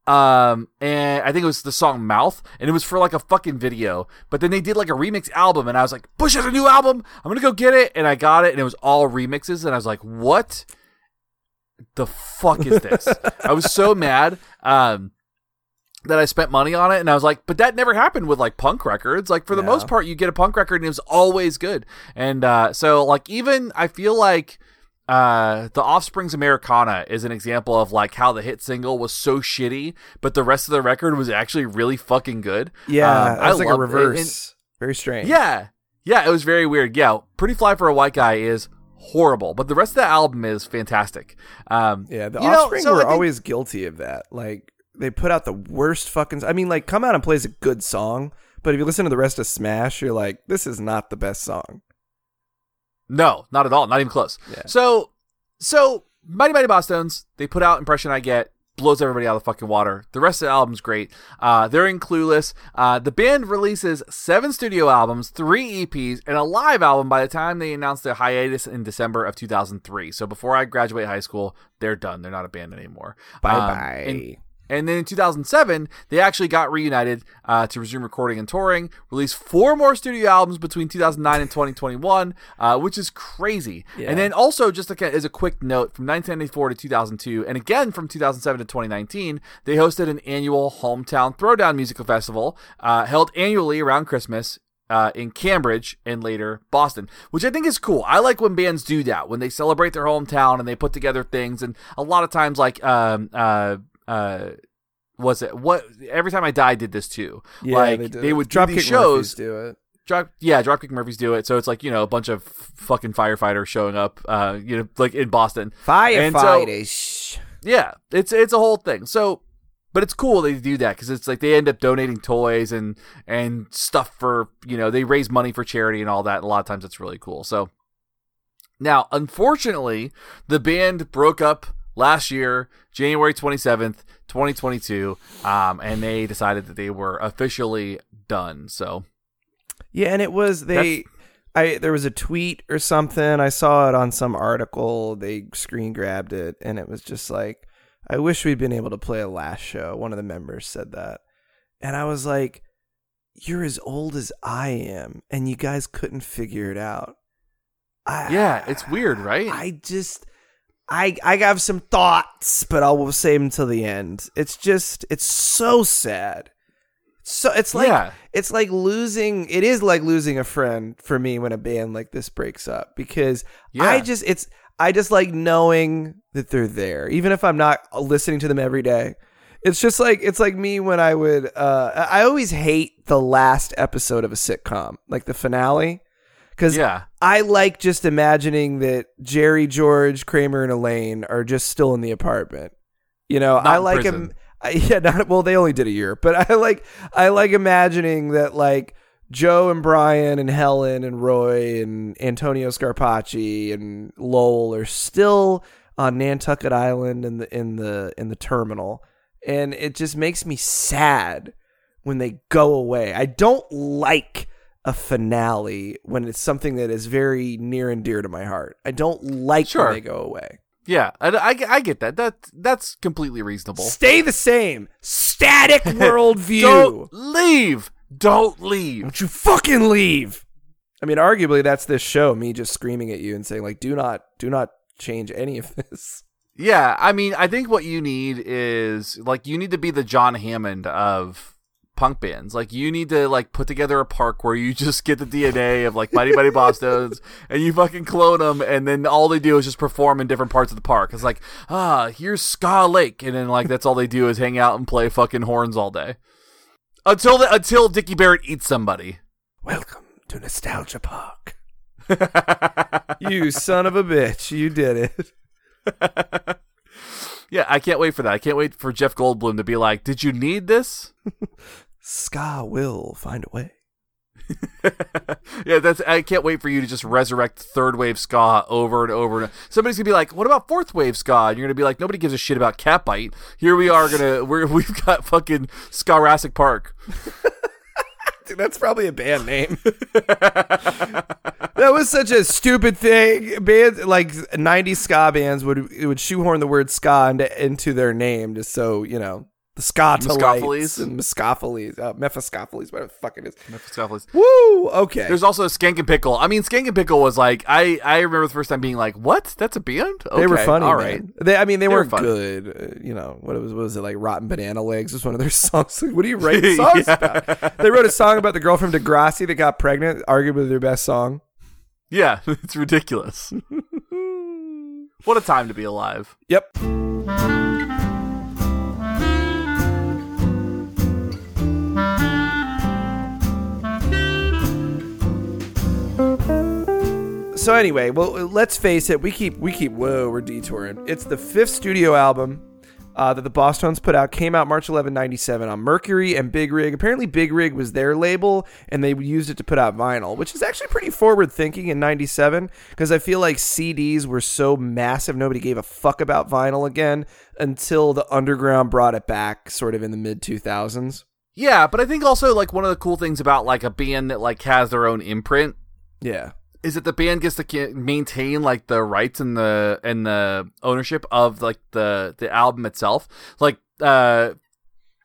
um and I think it was the song Mouth and it was for like a fucking video. But then they did like a remix album and I was like Bush has a new album. I'm going to go get it and I got it and it was all remixes and I was like what the fuck is this? I was so mad. Um that I spent money on it, and I was like, but that never happened with like punk records. Like for the Yeah. most part, you get a punk record and it was always good. And uh, so like even I feel like uh, the Offspring's Americana is an example of like how the hit single was so shitty, but the rest of the record was actually really fucking good. Yeah, Um, was like a loved it. reverse. Very strange. Yeah. Yeah, it was very weird. Yeah, Pretty Fly for a White Guy is horrible, but the rest of the album is fantastic. Um, Yeah, the you know, Offspring so were think- always guilty of that. Like they put out the worst fucking. I mean, like come out and plays a good song, but if you listen to the rest of Smash, you're like, this is not the best song. No, not at all. Not even close. Yeah. So, so Mighty Mighty Bosstones, they put out Impression I Get, blows everybody out of the fucking water. The rest of the album's great. Uh, they're in Clueless. Uh, the band releases seven studio albums, three EPs, and a live album by the time they announced their hiatus in December of 2003. So before I graduate high school, they're done. They're not a band anymore. Bye Um, bye. and- and then in 2007, they actually got reunited uh, to resume recording and touring, released four more studio albums between 2009 and 2021, uh, which is crazy. Yeah. And then also, just as a quick note, from 1994 to 2002, and again from 2007 to 2019, they hosted an annual Hometown Throwdown Musical Festival uh, held annually around Christmas uh, in Cambridge and later Boston, which I think is cool. I like when bands do that when they celebrate their hometown and they put together things. And a lot of times, like um uh uh. Was it what? Every time I die, did this too. like did they, would do these Dropkick shows. Murphys do it. Drop, yeah, Dropkick Murphys do it. So it's like you know a bunch of fucking firefighters showing up, uh, you know, like in Boston. And so- Firefighters. Yeah, it's it's a whole thing. So, but it's cool they do that because it's like they end up donating toys and and stuff for you know they raise money for charity and all that. And a lot of times it's really cool. So now, unfortunately, the band broke up last year, January twenty seventh, twenty twenty two, um, and they decided that they were officially done. So Yeah, and it was they. I there was a tweet or something. I saw it on some article. They screen grabbed it, and it was just like, "I wish we'd been able to play a last show." One of the members said that, and I was like, "You're as old as I am, and you guys couldn't figure it out." I, yeah, it's weird, right? I just. I I have some thoughts, but I will save them till the end. It's just it's so sad. So it's like Yeah. it's like losing it is like losing a friend for me when a band like this breaks up because Yeah. I just it's I just like knowing that they're there even if I'm not listening to them every day. It's just like it's like me when I would uh I always hate the last episode of a sitcom, like the finale. Cuz Yeah. I like just imagining that Jerry, George, Kramer and Elaine are just still in the apartment. You know, Not I like him I, yeah, not well. They only did a year, but I like I like imagining that like Joe and Brian and Helen and Roy and Antonio Scarpacci and Lowell are still on Nantucket Island in the in the in the terminal, and it just makes me sad when they go away. I don't like a finale when it's something that is very near and dear to my heart. I don't like Sure. when they go away. Yeah, I, I, I get that. That that's completely reasonable. Stay the same. Static worldview. Don't leave. Don't leave. Don't you fucking leave. I mean, arguably that's this show, me just screaming at you and saying like, do not, do not change any of this. Yeah, I mean, I think what you need is like you need to be the John Hammond of punk bands. Like you need to like put together a park where you just get the DNA of like Mighty Mighty Bosstones and you fucking clone them, and then all they do is just perform in different parts of the park. It's like ah, here's Ska Lake, and then like that's all they do is hang out and play fucking horns all day until the, until Dickie Barrett eats somebody. Welcome to Nostalgia Park. you son of a bitch. You did it. Yeah, I can't wait for that. I can't wait for Jeff Goldblum to be like, "Did you need this?" Ska will find a way. yeah, that's. I can't wait for you to just resurrect third wave ska over and over. And somebody's gonna be like, "What about fourth wave ska?" And you're gonna be like, "Nobody gives a shit about Cat Bite." Here we are gonna we're we've got fucking Skarassic Park. Dude, that's probably a band name. that was such a stupid thing. Bands like '90s ska bands would would shoehorn the word ska into, into their name just so you know the Mephiskapheles? and Mephiskapheles, uh, Mephistopheles, whatever the fuck it is. Mephistopheles. Woo! Okay. There's also Skankin' Pickle. I mean, Skankin' Pickle was like, I I remember the first time being like, "What? That's a band?" they were funny, all right. man. They, I mean, they, were weren't funny. good. Uh, you know, what was what was it like? Rotten Banana Legs was one of their songs. Like, what do you write songs Yeah. about? They wrote a song about the girl from Degrassi that got pregnant, arguably their best song. Yeah, it's ridiculous. what a time to be alive. Yep. So anyway, well, let's face it. We keep we keep whoa, we're detouring. It's the fifth studio album uh, that the Bosstones put out. Came out March 11, 97 on Mercury and Big Rig. Apparently, Big Rig was their label, and they used it to put out vinyl, which is actually pretty forward thinking in 97 because I feel like CDs were so massive, nobody gave a fuck about vinyl again until the underground brought it back, sort of in the mid 2000s. Yeah, but I think also like one of the cool things about like a band that like has their own imprint Yeah. Is that the band gets to maintain like the rights and the and the ownership of like the the album itself. Like uh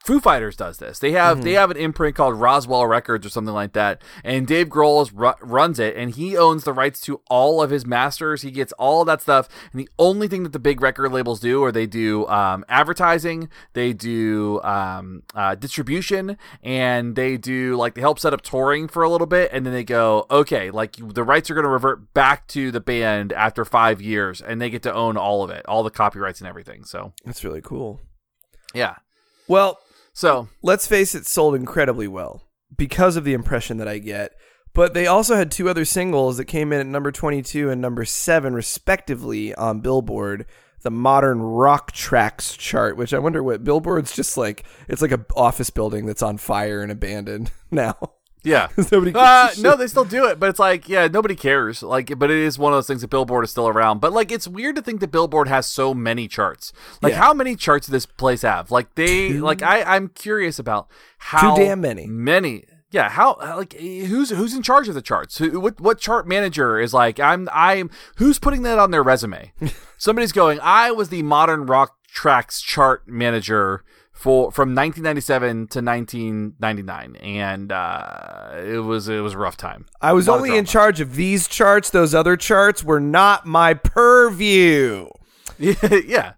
Foo Fighters does this. They have they have an imprint called Roswell Records or something like that, and Dave Grohl is, ru- runs it, and he owns the rights to all of his masters. He gets all that stuff, and the only thing that the big record labels do, or they do um, advertising, they do um, uh, distribution, and they do like they help set up touring for a little bit, and then they go, okay, like the rights are going to revert back to the band after five years, and they get to own all of it, all the copyrights and everything. So That's really cool. yeah, Well, so let's face it, sold incredibly well because of the impression that I get. But they also had two other singles that came in at number 22 and number 7, respectively, on Billboard, the Modern Rock Tracks chart, which I wonder what Billboard's just like. It's like a office building that's on fire and abandoned now. Yeah. Nobody Uh, no, they still do it, but it's like, yeah, nobody cares. Like, but it is one of those things that Billboard is still around. But like, it's weird to think that Billboard has so many charts. Like, Yeah. how many charts does this place have? Like, they, like, I, I'm curious about how damn many. Many. Yeah, how like who's who's in charge of the charts? Who, what what chart manager is like I'm I'm who's putting that on their resume? Somebody's going. I was the modern rock tracks chart manager for from 1997 to 1999, and uh, it was it was a rough time. I was only in charge of these charts. Those other charts were not my purview. Yeah.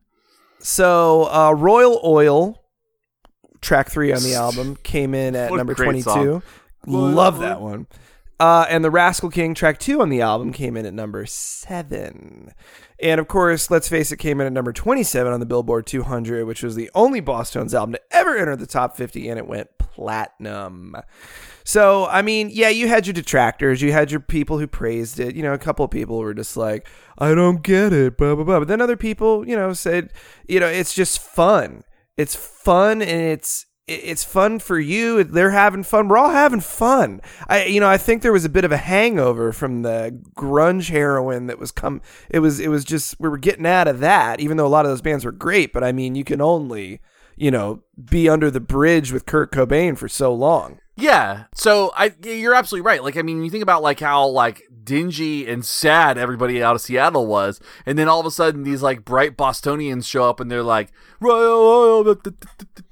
So, uh, Royal Oil, track three on the album, came in at number 22. song. Love that one. Uh, and the Rascal King, track two on the album, came in at number seven. And of course, let's face it, came in at number 27 on the Billboard 200, which was the only Bosstones album to ever enter the top 50, and it went platinum. So, I mean, yeah, you had your detractors, you had your people who praised it. You know, a couple of people were just like, I don't get it, blah, blah, blah. But then other people, you know, said, you know, it's just fun. It's fun and it's it's fun for you. They're having fun. We're all having fun. I, you know, I think there was a bit of a hangover from the grunge heroin that was come. It was, it was just we were getting out of that. Even though a lot of those bands were great, but I mean, you can only, you know, be under the bridge with Kurt Cobain for so long. Yeah. So I you're absolutely right. Like I mean, you think about like how like dingy and sad everybody out of Seattle was, and then all of a sudden these like bright Bostonians show up and they're like oh, oh, oh,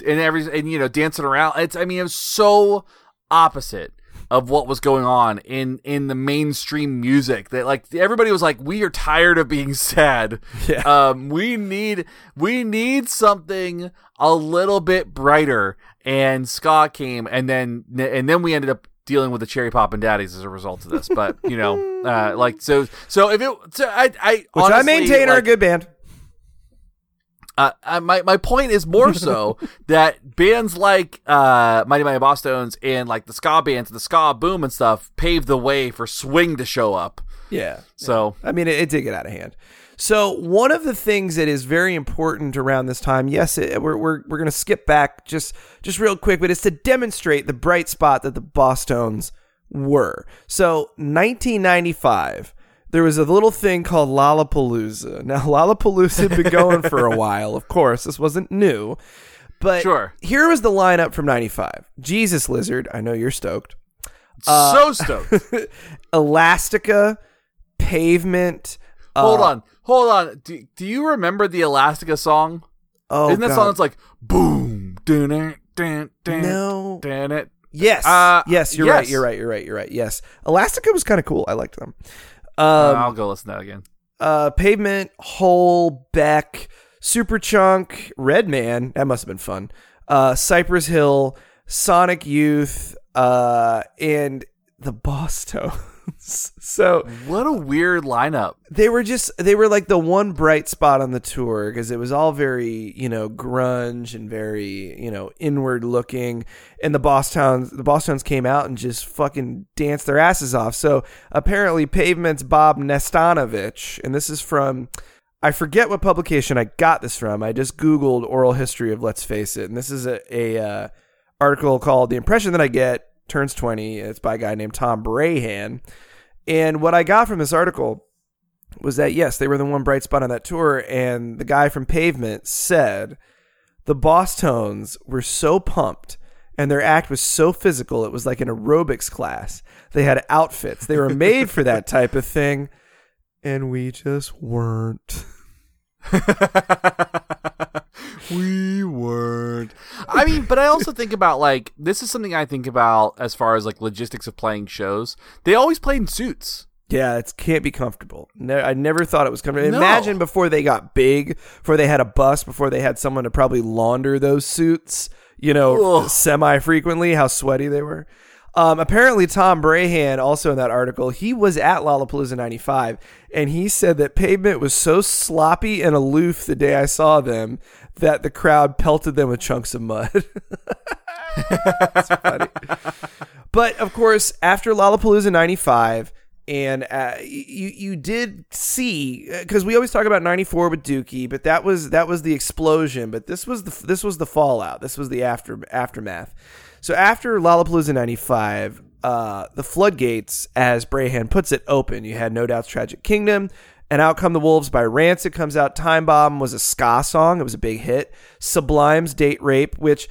and every and you know dancing around. It's I mean it was so opposite of what was going on in in the mainstream music that like everybody was like we are tired of being sad Yeah. um we need we need something a little bit brighter and ska came and then and then we ended up dealing with the cherry poppin' daddies as a result of this but you know uh like so so if it so i i Which I honestly, maintain are a good band. Uh, my my point is more so that bands like uh, Mighty Mighty Bosstones and like the ska bands, the ska boom and stuff, paved the way for swing to show up. Yeah. So I mean, it, it did get out of hand. So one of the things that is very important around this time, yes, it, we're we're, we're going to skip back just just real quick, but it's to demonstrate the bright spot that the Bosstones were. So 1995, there was a little thing called Lollapalooza. Now Lollapalooza had been going for a while, of course. This wasn't new, but Sure. here was the lineup from 95. Jesus Lizard, I know you're stoked. so stoked. Elastica, Pavement. hold uh, on, hold on. Do, do you remember the Elastica song? Oh, Isn't that God. song that's like boom, dun it, dun dun No. dun it. Yes. Uh, yes, you're right. yes. You're right. You're right. You're right. Yes. Elastica was kind of cool. I liked them. Uh, I'll go listen to that again. uh, Pavement, Hole, Beck, Superchunk, Redman. That must have been fun. Uh, Cypress Hill, Sonic Youth, uh, and the Bosstones. so What a weird lineup. they were just they were like the one bright spot on the tour because it was all very you know grunge and very you know inward looking. And the Bosstones the Bosstones came out and just fucking danced their asses off. So apparently pavement's bob nastanovich and this is from i forget what publication i got this from. I just googled oral history of let's face it. And this is a, a uh, article called the impression that i get turns 20 it's by a guy named tom breihan and what i got from this article was that yes, they were the one bright spot on that tour, and the guy from Pavement said the Bosstones were so pumped and their act was so physical it was like an aerobics class. They had outfits. They were made for that type of thing, and we just weren't. we weren't. I mean, but I also think about like this is something I think about as far as like logistics of playing shows. They always played in suits. Yeah, it can't be comfortable. I never thought it was comfortable. No. Imagine before they got big, before they had a bus, before they had someone to probably launder those suits, you know, semi frequently, how sweaty they were. Um, apparently, Tom Breihan, also in that article, he was at Lollapalooza 95, and he said that Pavement was so sloppy and aloof the day I saw them that the crowd pelted them with chunks of mud. That's funny. But of course, after Lollapalooza '95, and uh, you you did see because we always talk about '94 with Dookie, but that was that was the explosion. But this was the this was the fallout. This was the after aftermath. So after Lollapalooza '95, uh, the floodgates, as Breihan puts it, open. You had No Doubt's Tragic Kingdom. And Out Come the Wolves by Rancid comes out. Time Bomb was a ska song. It was a big hit. Sublime's Date Rape, which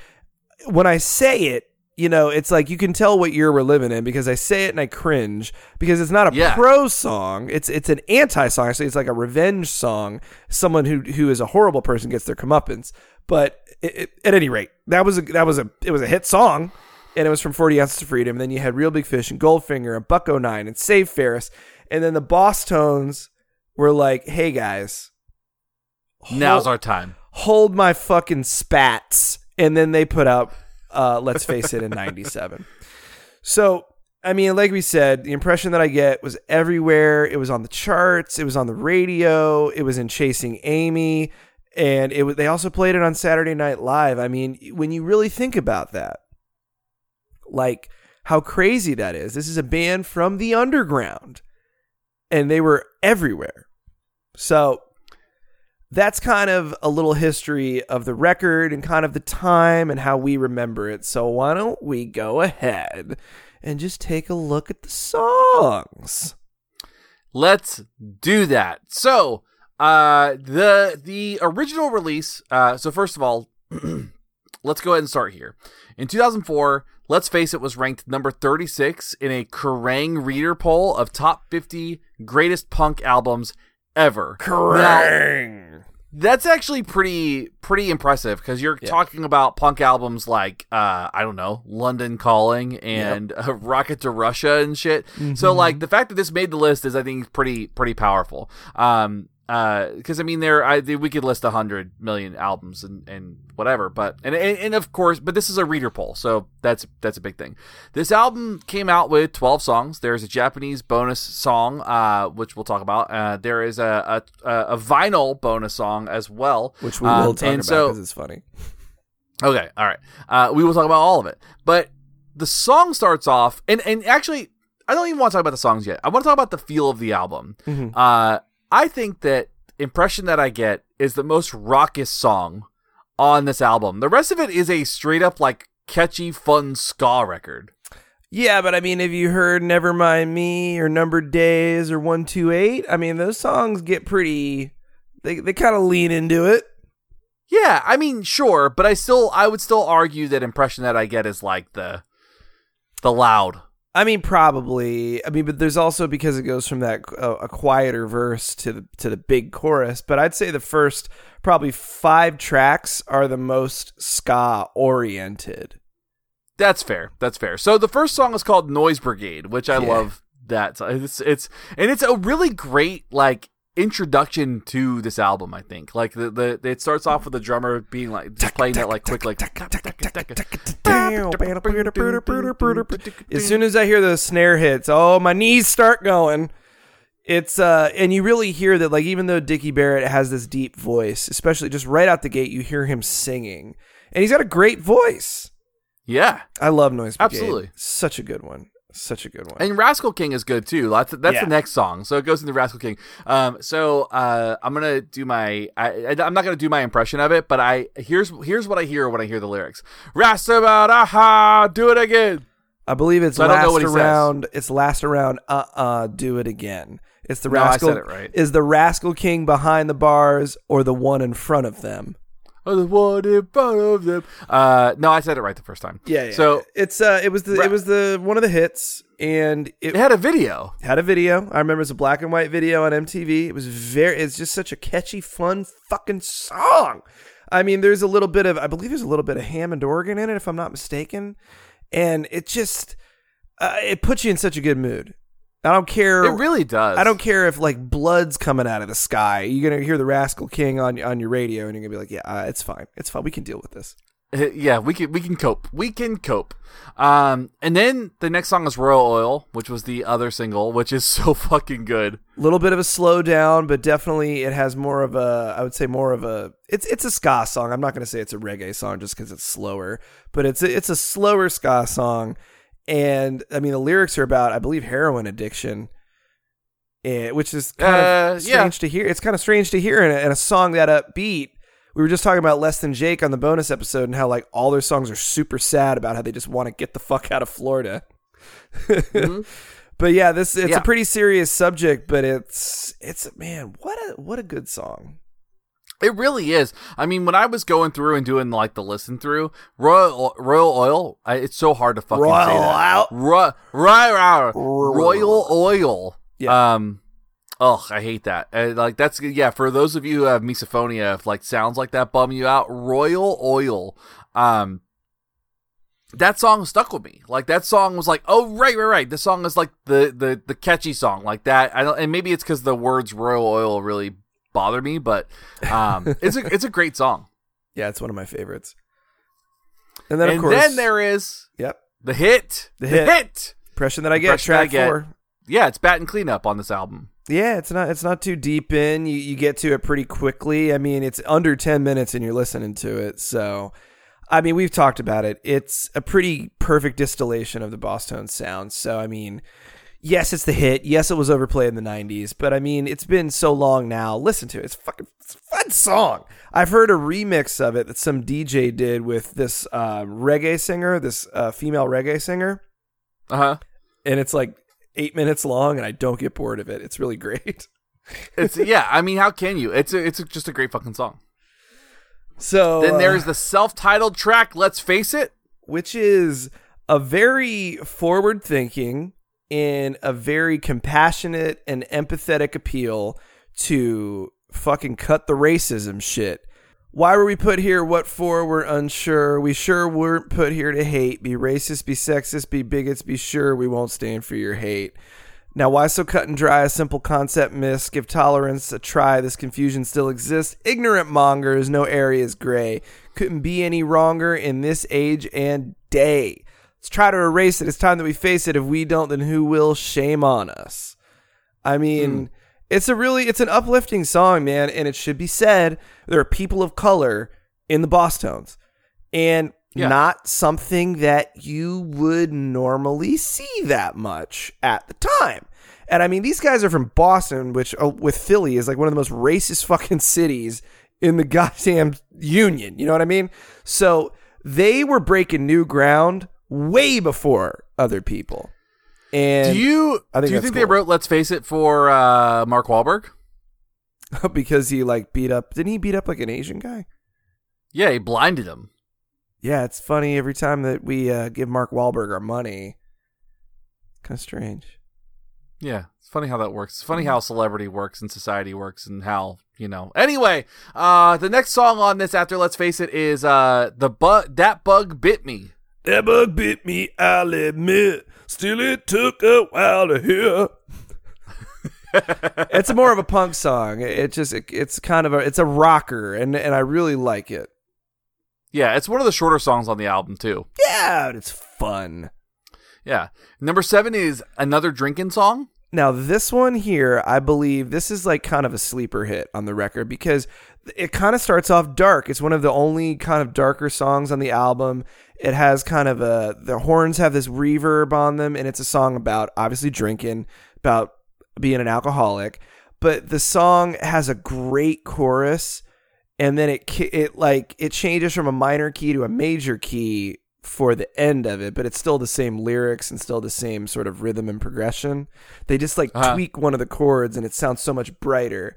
when I say it, you know, it's like you can tell what year we're living in because I say it and I cringe because it's not a Yeah. pro song. It's it's an anti song. Actually, it's like a revenge song. Someone who who is a horrible person gets their comeuppance. But it, it, at any rate, that was a that was a it was a hit song, and it was from Forty Ounces of Freedom. And then you had Real Big Fish and Goldfinger and Buck-O-Nine and Save Ferris, and then the Bosstones were like, "Hey guys, Now's our time. hold my fucking spats and then they put out uh let's face it in 97 so i mean like we said the impression that i get was everywhere. It was on the charts. It was on the radio. It was in chasing amy. And it was they also played it on saturday night live. I mean when you really think about that like how crazy that is. This is a band from the underground and they were everywhere. So that's kind of a little history of the record and kind of the time and how we remember it. So why don't we go ahead and just take a look at the songs? Let's do that. So, uh, the the original release. Uh, so first of all, let's go ahead and start here. In 2004, Let's Face It was ranked number 36 in a Kerrang reader poll of top 50 greatest punk albums ever. Now, that's actually pretty pretty impressive because you're talking about punk albums like uh, I don't know London Calling and uh, Rocket to Russia and shit. So like the fact that this made the list is I think pretty pretty powerful. Um, because I mean there I we could list a hundred million albums and, and whatever, but and, and of course, but this is a reader poll, so that's that's a big thing. This album came out with twelve songs. There's a Japanese bonus song, uh, which we'll talk about. Uh, there is a a, a vinyl bonus song as well, which we Um, will talk and about so- because it's funny. Okay, all right. Uh, we will talk about all of it. But the song starts off, and, and actually, I don't even want to talk about the songs yet. I want to talk about the feel of the album. Uh, I think that Impression That I Get is the most raucous song on this album. The rest of it is a straight up, like, catchy, fun ska record. Yeah, but I mean, if you heard "Nevermind Me" or "Numbered Days" or "One Two Eight," I mean, those songs get pretty. They they kind of lean into it. Yeah, I mean, sure, but I still, I would still argue that Impression That I Get is like the, the loud. I mean, probably. I mean, but there's also because it goes from that uh, a quieter verse to the to the big chorus. But I'd say the first probably five tracks are the most ska oriented. That's fair. That's fair. So the first song is called Noise Brigade, which I Yeah. love. That it's it's and it's a really great like introduction to this album. I think like the the it starts off with the drummer being like just playing that like quick like. As soon as I hear the snare hits, oh, my knees start going. It's uh, and you really hear that like even though Dickie Barrett has this deep voice, especially just right out the gate, you hear him singing, and he's got a great voice. Yeah, I love Noise Brigade. Absolutely. such a good one. Such a good one. and Rascal King is good too. That's that's Yeah. the next song. So it goes into Rascal King. Um, so uh, I'm gonna do my. I, I, I'm not gonna do my impression of it, but I here's here's what I hear when I hear the lyrics. Rastabadaha, do it again. I believe it's So I don't know last what he says. around. It's last around. Uh uh Do it again. It's the No, I rascal. said it right. Is the rascal king behind the bars or the one in front of them? The one in front of them. Uh, no, I said it right the first time. Yeah. yeah so it's uh, it was the it was the one of the hits, and it it had a video. had a video. I remember it was a black and white video on MTV. It was very. It's just such a catchy, fun fucking song. I mean, there's a little bit of. I believe there's a little bit of Hammond organ in it, if I'm not mistaken, and it just uh, it puts you in such a good mood. I don't care. It really does. I don't care if like blood's coming out of the sky. You're gonna hear the Rascal King on on your radio, and you're gonna be like, "Yeah, uh, it's fine. It's fine. We can deal with this." Yeah, we can we can cope. We can cope. Um, and then the next song is Royal Oil, which was the other single, which is so fucking good. A little bit of a slowdown, but definitely it has more of a. I would say more of a. It's it's a ska song. I'm not gonna say it's a reggae song just because it's slower, but it's a, it's a slower ska song. And I mean, the lyrics are about, I believe, heroin addiction, eh, which is kind Uh, of yeah. strange to hear. It's kind of strange to hear in a, in a song that upbeat. We were just talking about Less Than Jake on the bonus episode and how like all their songs are super sad about how they just want to get the fuck out of Florida. But yeah, this it's Yeah. a pretty serious subject, but it's it's man, what a what a good song. It really is. I mean, when I was going through and doing like the listen through, Royal Royal Oil, I, it's so hard to fucking Royal say Royal that. Oil. Ro- Royal Royal Oil. Yeah. Um. Oh, I hate that. Uh, like that's yeah. For those of you who have misophonia, if like sounds like that bum you out, Royal Oil. Um. That song stuck with me. Like that song was like, oh right, right, right. This song is like the the the catchy song like that. I don't, and maybe it's because the words Royal Oil really bother me, but um, it's a it's a great song. Yeah, it's one of my favorites. And then and of course, then there is yep, the hit, The hit. impression that I get Impression That I track Get. four. Yeah, it's bat and cleanup on this album. Yeah, it's not it's not too deep in. You you get to it pretty quickly. I mean, it's under 10 minutes and you're listening to it. So, I mean, we've talked about it. It's a pretty perfect distillation of the Bosstone sound. So, I mean, yes, it's the hit. Yes, it was overplayed in the 90s, but I mean, it's been so long now. Listen to it. It's fucking it's a fun song. I've heard a remix of it that some DJ did with this uh, reggae singer, this uh, female reggae singer, Uh huh. and it's like 8 minutes long and I don't get bored of it. It's really great. It's yeah. I mean, how can you? It's a, it's a, just a great fucking song. So Then uh, there's the self-titled track, Let's Face It. which is a very forward and a very compassionate and empathetic appeal to fucking cut the racism shit. Why were we put here? What for? We're unsure. We sure weren't put here to hate. Be racist, be sexist, be bigots, be sure we won't stand for your hate. Now, why so cut and dry? A simple concept miss. Give tolerance a try. This confusion still exists. Ignorant mongers, no area is gray. Couldn't be any wronger in this age and day. Let's try to erase it. It's time that we face it. If we don't, then who will? Shame on us. I mean, it's a really it's an uplifting song, man, and it should be said there are people of color in the Bosstones. And Yeah. not something that you would normally see that much at the time. And I mean, these guys are from Boston, which uh, with Philly is like one of the most racist fucking cities in the goddamn union. You know what I mean? So they were breaking new ground way before other people. And do you I think do you think they wrote Let's Face It for uh, Mark Wahlberg? because he like beat up didn't he beat up like an Asian guy? Yeah, he blinded him. Yeah, it's funny every time that we uh, give Mark Wahlberg our money. Kind of strange. Yeah, it's funny how that works. It's funny how celebrity works and society works and how, you know. Anyway, uh the next song on this after Let's Face It is uh the bug that bug bit me. That bug bit me, I'll admit. Still, it took a while to hear. it's more of a punk song. It just it, it's kind of a it's a rocker, and and I really like it. Yeah, it's one of the shorter songs on the album too. Yeah, it's fun. Yeah. Number 7 is another drinking song. Now, this one here, I believe this is like kind of a sleeper hit on the record because it kind of starts off dark. It's one of the only kind of darker songs on the album. It has kind of a, the horns have this reverb on them, and it's a song about obviously drinking, about being an alcoholic. But the song has a great chorus, and then it, it like, it changes from a minor key to a major key for the end of it, but it's still the same lyrics and still the same sort of rhythm and progression. They just like Uh-huh. tweak one of the chords and it sounds so much brighter.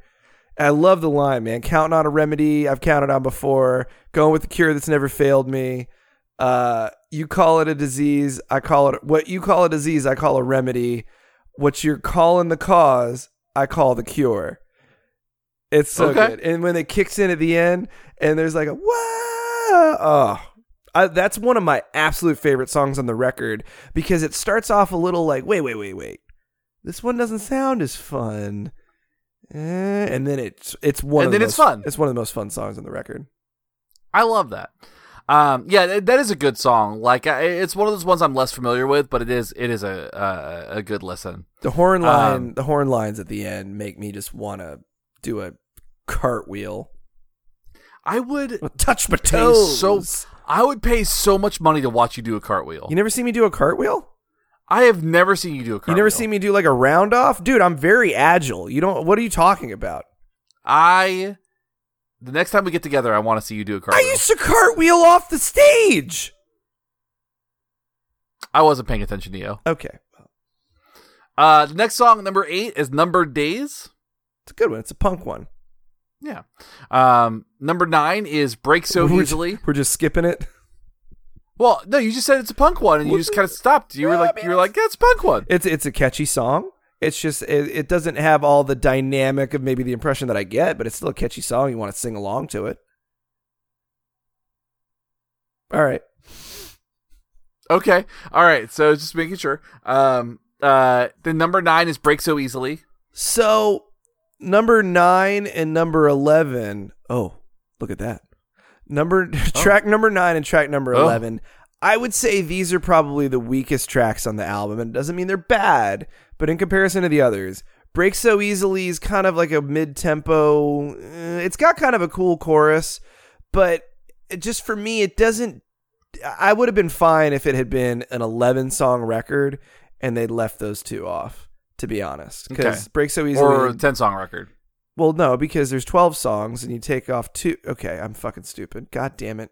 I love the line, man. Counting on a remedy I've counted on before. Going with the cure that's never failed me. Uh, you call it a disease. I call it what you call a disease. I call a remedy. What you're calling the cause, I call the cure. It's so Okay. good. And when it kicks in at the end, and there's like a whoa, oh, I, that's one of my absolute favorite songs on the record because it starts off a little like, wait, wait, wait, wait. This one doesn't sound as fun. Eh, and then it's it's one And of the then it's most- fun. It's one of the most fun songs on the record. I love that. Um, yeah, th- that is a good song. Like, I, it's one of those ones I'm less familiar with, but it is it is a a, a good listen. The horn line, Um, the horn lines at the end make me just want to do a cartwheel. I would Touch my toes. so I would pay so much money to watch you do a cartwheel. you never see me do a cartwheel? I have never seen you do a cartwheel. You never see me do like a round off, dude. I'm very agile. You don't. What are you talking about? I the next time we get together, I want to see you do a cartwheel. I used to cartwheel off the stage. I wasn't paying attention to you. Okay, Uh, the next song, number eight, is Numbered Days." it's a good one. It's a punk one. Yeah. Um, number nine is "Break So We're- Easily." We're just skipping it. Well, no, you just said it's a punk one, and you just kind of stopped. You were like, you were like, yeah, it's a punk one. It's it's a catchy song. It's just it, it doesn't have all the dynamic of maybe the impression that I get, but it's still a catchy song. You want to sing along to it. All right. Okay, all right. So just making sure. Um, uh, the number nine is "Break So Easily." So number nine and number eleven. Oh, look at that. Number track number nine and track number Oh. eleven. I would say these are probably the weakest tracks on the album, and it doesn't mean they're bad, but in comparison to the others, "Break So Easily" is kind of like a mid-tempo. eh, It's got kind of a cool chorus, but just for me, it doesn't. I would have been fine if it had been an 11 song record and they'd left those two off. To be honest, because Okay. "Break So Easily" or a ten song record. Well, no, because there's 12 songs and you take off two. Okay, I'm fucking stupid. God damn it.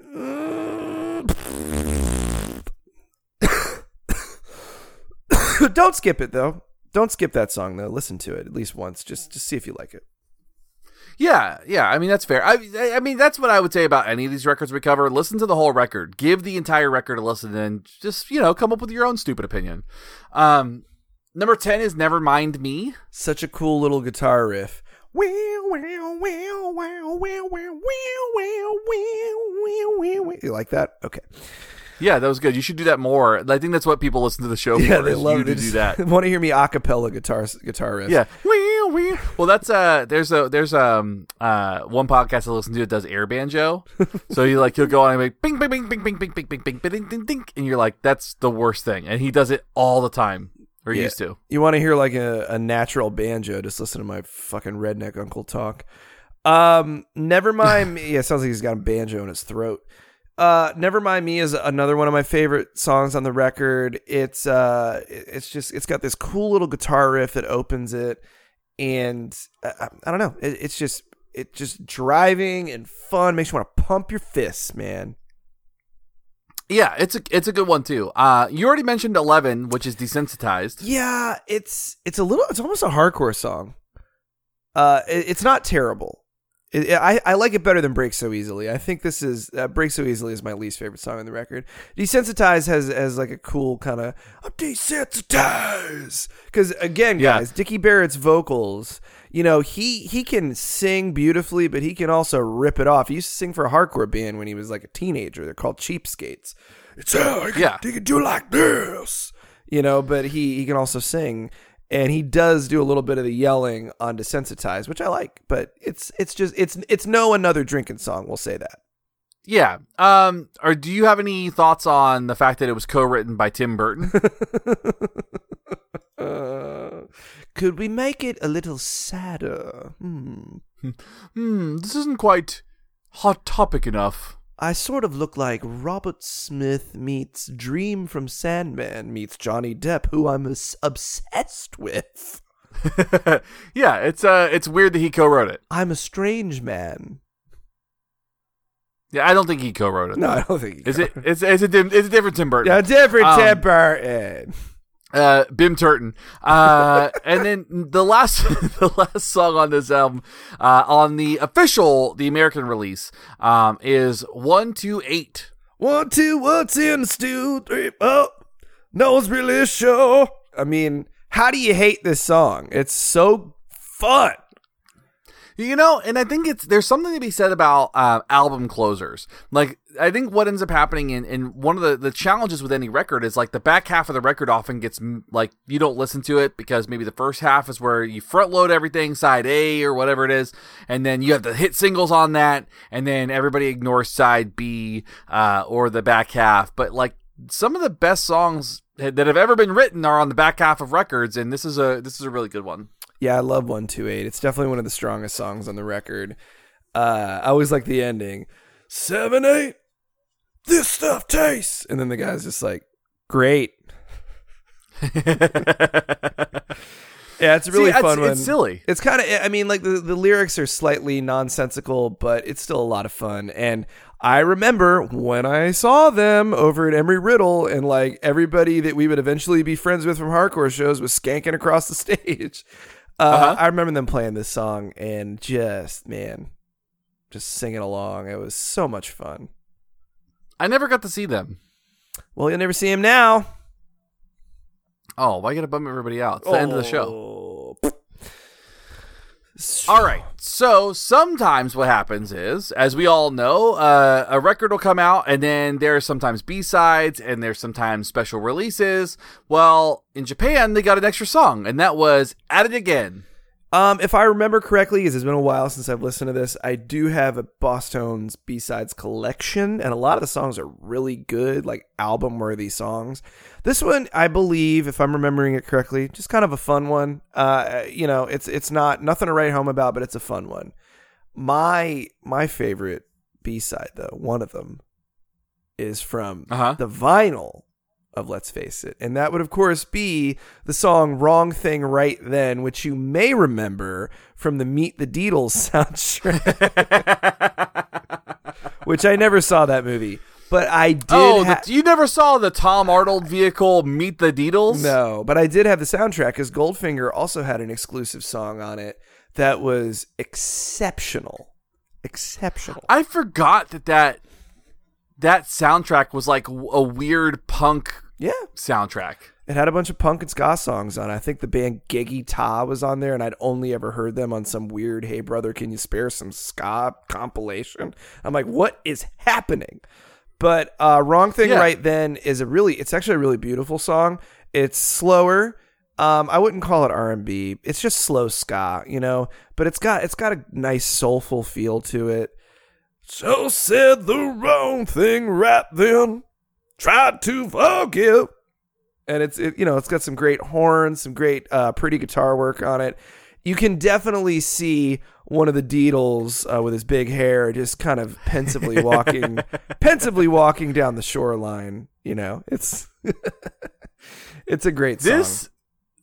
Don't skip it though. Don't skip that song though. Listen to it at least once. Just just see if you like it. Yeah, yeah. I mean that's fair. I, I I mean that's what I would say about any of these records we cover. Listen to the whole record. Give the entire record a listen, and just you know come up with your own stupid opinion. Um, number ten is "Never Mind Me." Such a cool little guitar riff. You like that? Okay. Yeah, that was good. You should do that more. I think that's what people listen to the show Yeah, for. they love you to do that. Want to hear me a cappella guitar guitar riff? Yeah. Wee, wee. Well, that's uh. There's a there's um uh one podcast I listen to that does air banjo. so you like he'll go on and make bing bing bing bing bing bing bing bing bing bing ding ding and you're like that's the worst thing, and he does it all the time or Yeah. used to. You want to hear like a, a natural banjo? Just listen to my fucking redneck uncle talk. Um, never mind me. Yeah, it sounds like he's got a banjo in his throat. Uh, never mind me is another one of my favorite songs on the record. It's uh, it's just it's got this cool little guitar riff that opens it, and I, I- I don't know. It, it's just it just driving and fun makes you want to pump your fists, man. Yeah, it's a it's a good one too. Uh, you already mentioned Eleven, which is desensitized. Yeah, it's it's a little it's almost a hardcore song. Uh, it, it's not terrible. It, it- I I like it better than Break So Easily. I think this is uh, Break So Easily is my least favorite song on the record. Desensitized has has like a cool kind of I'm desensitized because again, Yeah. guys, Dickie Barrett's vocals. You know he he can sing beautifully, but he can also rip it off. He used to sing for a hardcore band when he was like a teenager. They're called Cheapskates. It's how I can, Yeah. he can do like this you know but he he can also sing and he does do a little bit of the yelling on desensitized which i like but it's it's just it's it's no another drinking song we'll say that Yeah. Um. Or do you have any thoughts on the fact that it was co-written by Tim Burton? uh, could we make it a little sadder hmm hmm. This isn't quite hot topic enough. I sort of look like Robert Smith meets Dream from Sandman meets Johnny Depp, who I'm obs- obsessed with. yeah. It's uh. It's weird that he co-wrote it. I'm a strange man. Yeah. I don't think he co-wrote it. No, I don't think he Is it? It's, it's a it's a different Tim Burton. Yeah, different Um, Tim Burton. Uh, Bim Turton. Uh, and then the last, the last song on this album, uh, on the official, the American release, um, is one two eight. One, two, what's in the stew? Three, oh, nose really sure. I mean, how do you hate this song? It's so fun. You know, and I think it's there's something to be said about uh, album closers. Like I think what ends up happening in, in one of the, the challenges with any record is like the back half of the record often gets like you don't listen to it because maybe the first half is where you front load everything side A or whatever it is, and then you have the hit singles on that, and then everybody ignores side B uh, or the back half. But like some of the best songs that have ever been written are on the back half of records, and this is a this is a really good one. Yeah, I love 128. It's definitely one of the strongest songs on the record. Uh, I always like the ending. Seven, eight, this stuff tastes. And then the guy's just like, great. Yeah, it's a really See, it's- fun one. it's silly. It's kind of, I mean, like the, the lyrics are slightly nonsensical, but it's still a lot of fun. And I remember when I saw them over at Embry-Riddle, and like everybody that we would eventually be friends with from hardcore shows was skanking across the stage. Uh, Uh-huh. I remember them playing this song and just, man, just singing along. It was so much fun. I never got to see them. Well, you'll never see him now. Oh, why gotta bum everybody out? It's the end of the show. All right. So sometimes what happens is, as we all know, uh, a record will come out, and then there are sometimes B sides, and there's sometimes special releases. Well, in Japan, they got an extra song, and that was "At It Again." Um, if I remember correctly, because it's been a while since I've listened to this, I do have a Boston's B sides collection, and a lot of the songs are really good, like album worthy songs. This one, I believe, if I'm remembering it correctly, just kind of a fun one. Uh, you know, it's it's not nothing to write home about, but it's a fun one. My my favorite B side though, one of them, is from Uh-huh. the vinyl of Let's Face It. And that would, of course, be the song Wrong Thing Right Then, which you may remember from the Meet the Deedles soundtrack, which I never saw that movie. But I did. oh, ha- the, you never saw the Tom Arnold vehicle "Meet the Deedles"? no, but I did have the soundtrack because Goldfinger also had an exclusive song on it that was exceptional. Exceptional. I forgot that that that soundtrack was like a weird punk yeah. soundtrack. It had a bunch of punk and ska songs on. it. I think the band Geggy Tah was on there, and I'd only ever heard them on some weird "Hey brother, can you spare some ska" compilation. I'm like, what is happening? But uh, "Wrong Thing Yeah. Right Then" is a really, it's actually a really beautiful song. It's slower. Um, I wouldn't call it R and B. It's just slow ska, you know. But it's got it's got a nice soulful feel to it. So said the wrong thing right then. Tried to forgive and it's it, you know it's got some great horns, some great uh, pretty guitar work on it. You can definitely see one of the Deedles uh, with his big hair just kind of pensively walking, pensively walking down the shoreline. You know, it's it's a great song. This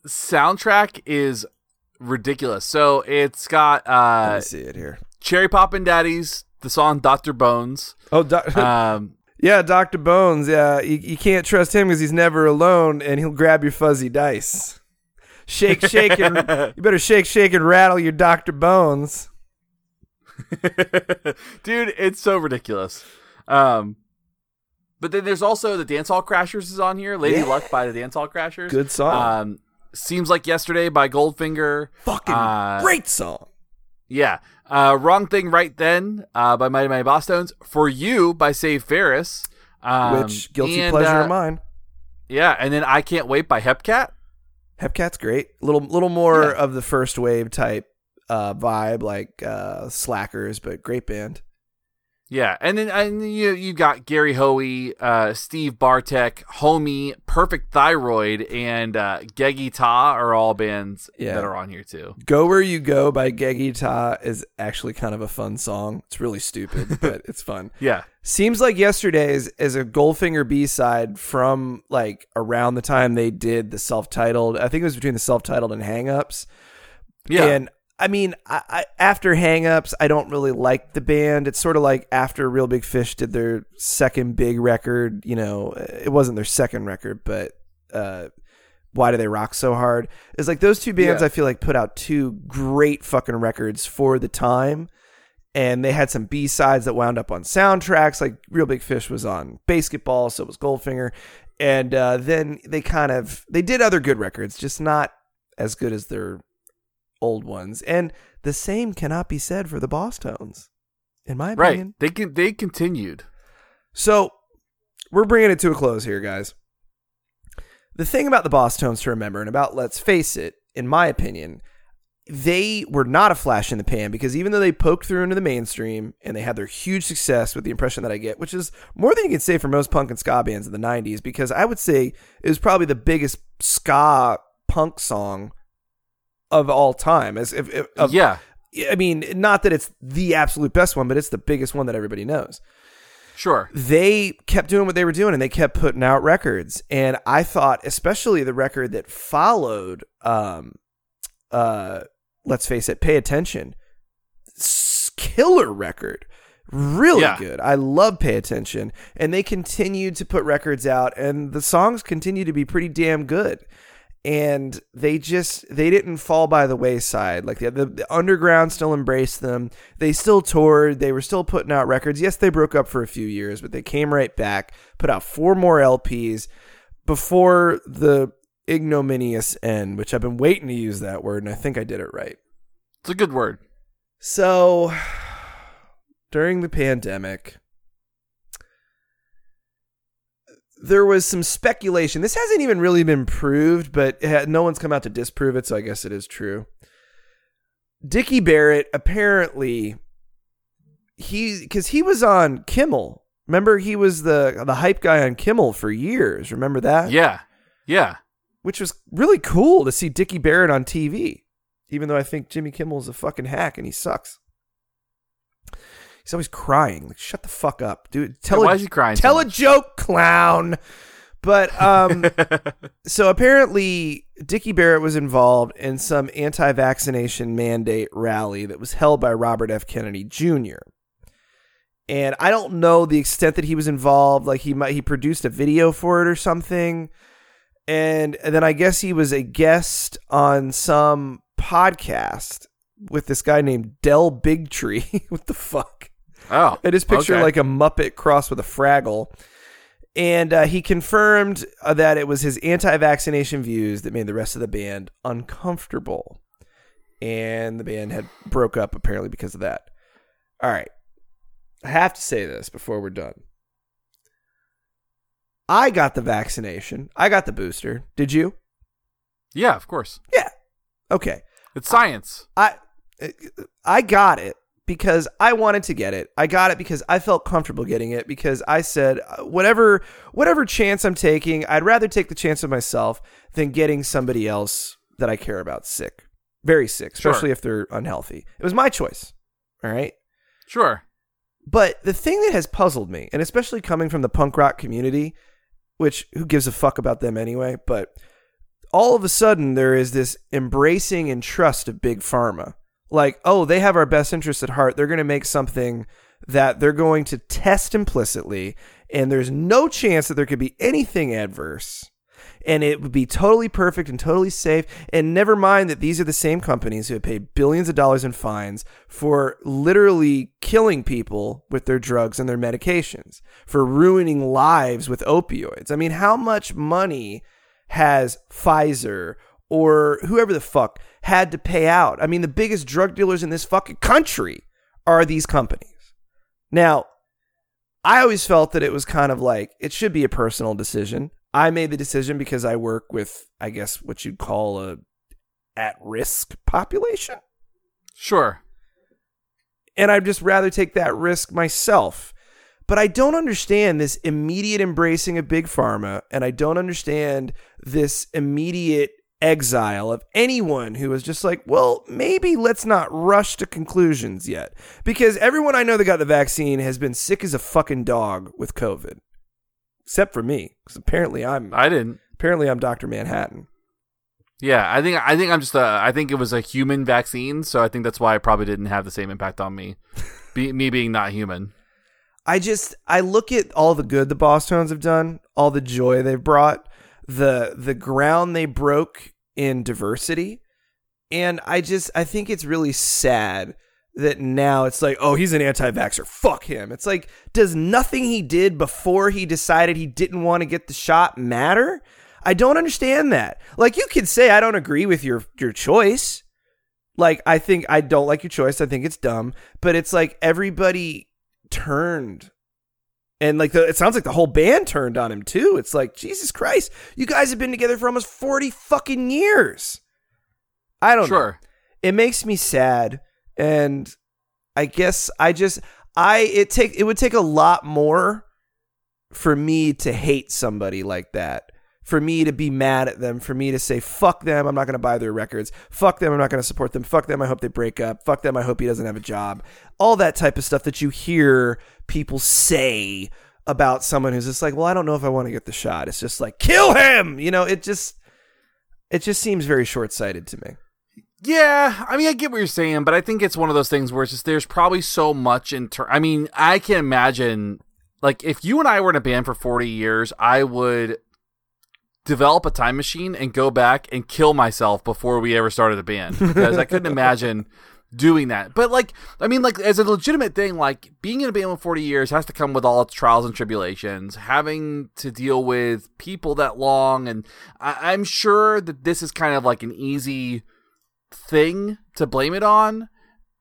soundtrack is ridiculous. So it's got Let uh me see it here. Cherry Poppin' Daddies, the song Dr. Bones. Oh, doc- Um yeah, Doctor Bones. Yeah, you, you can't trust him because he's never alone, and he'll grab your fuzzy dice. Shake, shake, and you better shake, shake, and rattle your Doctor Bones. Dude, it's so ridiculous. Um but then there's also the Dance Hall Crashers is on here. Lady Yeah. Luck by the Dance Hall Crashers. Good song. Um Seems Like Yesterday by Goldfinger. Fucking uh, great song. Yeah. Uh, Wrong Thing Right Then uh, by Mighty Mighty Bosstones. For You by Save Ferris. Um, Which guilty and, pleasure uh, of mine. Yeah, and then I Can't Wait by Hepcat. Hepcat's great. Little little more Yeah. of the first wave type uh, vibe, like uh, Slackers, but great band. Yeah, and then and you you got Gary Hoey, uh, Steve Bartek, Homie, Perfect Thyroid, and uh, Geggy Tah are all bands Yeah. that are on here too. Go Where You Go by Geggy Tah is actually kind of a fun song. It's really stupid, but it's fun. Yeah, Seems like yesterday's is a Goldfinger B side from like around the time they did the self titled. I think it was between the self titled and Hang Ups. yeah, And I mean, I, I, after Hang Ups, I don't really like the band. It's sort of like after Real Big Fish did their second big record. You know, it wasn't their second record, but uh, Why Do They Rock So Hard? It's like those two bands Yeah. I feel like put out two great fucking records for the time. And they had some B sides that wound up on soundtracks. Like Real Big Fish was on BASEketball, so was Goldfinger. And uh, then they kind of they did other good records, just not as good as their old ones. And the same cannot be said for the Bosstones, in my opinion. right. They can they continued. So we're bringing it to a close here, guys. The thing about the Bosstones to remember, and about Let's Face It, in my opinion, they were not a flash in the pan because even though they poked through into the mainstream and they had their huge success with the impression that I get, which is more than you can say for most punk and ska bands in the 90s, because I would say it was probably the biggest ska punk song of all time. As if, if of, yeah, I mean, not that it's the absolute best one, but it's the biggest one that everybody knows sure. they kept doing what they were doing and they kept putting out records and i thought especially the record that followed um uh let's face it pay attention killer record really Yeah. good i love pay attention and they continued to put records out and the songs continue to be pretty damn good and they just they didn't fall by the wayside. Like the, the, the underground still embraced them. They still toured. They were still putting out records. Yes they broke up for a few years but they came right back put out four more lps before the ignominious end which i've been waiting to use that word and i think i did it right. It's a good word. so during the pandemic there was some speculation. This hasn't even really been proved, but had, no one's come out to disprove it, so I guess it is true. Dickie Barrett apparently he because he was on Kimmel. Remember, he was the the hype guy on Kimmel for years. Remember that? Yeah, yeah. which was really cool to see Dickie Barrett on TV. Even though I think Jimmy Kimmel's a fucking hack and he sucks. He's always crying. Like, shut the fuck up, dude. Tell Yeah, a, why is he crying so Tell a joke, clown. But um, so apparently Dickie Barrett was involved in some anti-vaccination mandate rally that was held by Robert F. Kennedy Jr. And I don't know the extent that he was involved. Like he might he produced a video for it or something. And, and then I guess he was a guest on some podcast with this guy named Del Bigtree. what the fuck? Oh, I just picture okay. like a Muppet crossed with a Fraggle. And uh, he confirmed uh, that it was his anti vaccination views that made the rest of the band uncomfortable. And the band had broke up apparently because of that. All right. I have to say this before we're done. I got the vaccination. I got the booster. Did you? yeah, of course. Yeah. Okay. It's science. I I got it because I wanted to get it. I got it because I felt comfortable getting it because I said uh, whatever whatever chance I'm taking, I'd rather take the chance of myself than getting somebody else that I care about sick. Very sick, Sure. especially if they're unhealthy. It was my choice. All right? Sure. But the thing that has puzzled me, and especially coming from the punk rock community, which who gives a fuck about them anyway, but all of a sudden there is this embracing and trust of big pharma. Like, oh, they have our best interests at heart. They're going to make something that they're going to test implicitly, and there's no chance that there could be anything adverse. And it would be totally perfect and totally safe. And never mind that these are the same companies who have paid billions of dollars in fines for literally killing people with their drugs and their medications, for ruining lives with opioids. I mean, how much money has Pfizer or whoever the fuck had to pay out? I mean, the biggest drug dealers in this fucking country are these companies. Now, I always felt that it was kind of like it should be a personal decision. I made the decision because I work with, I guess, what you'd call a at risk population. Sure. And I'd just rather take that risk myself. But I don't understand this immediate embracing of big pharma, and I don't understand this immediate exile of anyone who was just like, well, maybe let's not rush to conclusions yet. Because everyone I know that got the vaccine has been sick as a fucking dog with COVID. Except for me, because apparently I'm I didn't. apparently I'm Dr. Manhattan. Yeah, I think I think I'm just a. I think it was a human vaccine, so I think that's why it probably didn't have the same impact on me, be, me being not human. I just I look at all the good the Bosstones have done, all the joy they've brought, the the ground they broke in diversity, and I just I think it's really sad that now it's like, oh, he's an anti-vaxxer. Fuck him. It's like, does nothing he did before he decided he didn't want to get the shot matter? I don't understand that. Like you could say I don't agree with your your choice. Like I think I don't like your choice. I think it's dumb, but it's like everybody turned and like the, it sounds like the whole band turned on him too. It's like Jesus Christ, you guys have been together for almost forty fucking years. I don't know. Sure. It makes me sad, and I guess I just I it take it would take a lot more for me to hate somebody like that. For me to be mad at them, for me to say, fuck them, I'm not going to buy their records. Fuck them, I'm not going to support them. Fuck them, I hope they break up. Fuck them, I hope he doesn't have a job. All that type of stuff that you hear people say about someone who's just like, well, I don't know if I want to get the shot. It's just like, kill him! You know, it just, it just seems very short sighted to me. Yeah, I mean, I get what you're saying, but I think it's one of those things where it's just there's probably so much in. turn. I mean, I can imagine, like, if you and I were in a band for 40 years, I would develop a time machine and go back and kill myself before we ever started a band because I couldn't imagine doing that. But like, I mean, like as a legitimate thing, like being in a band for 40 years has to come with all its trials and tribulations, having to deal with people that long, and I- I'm sure that this is kind of like an easy thing to blame it on.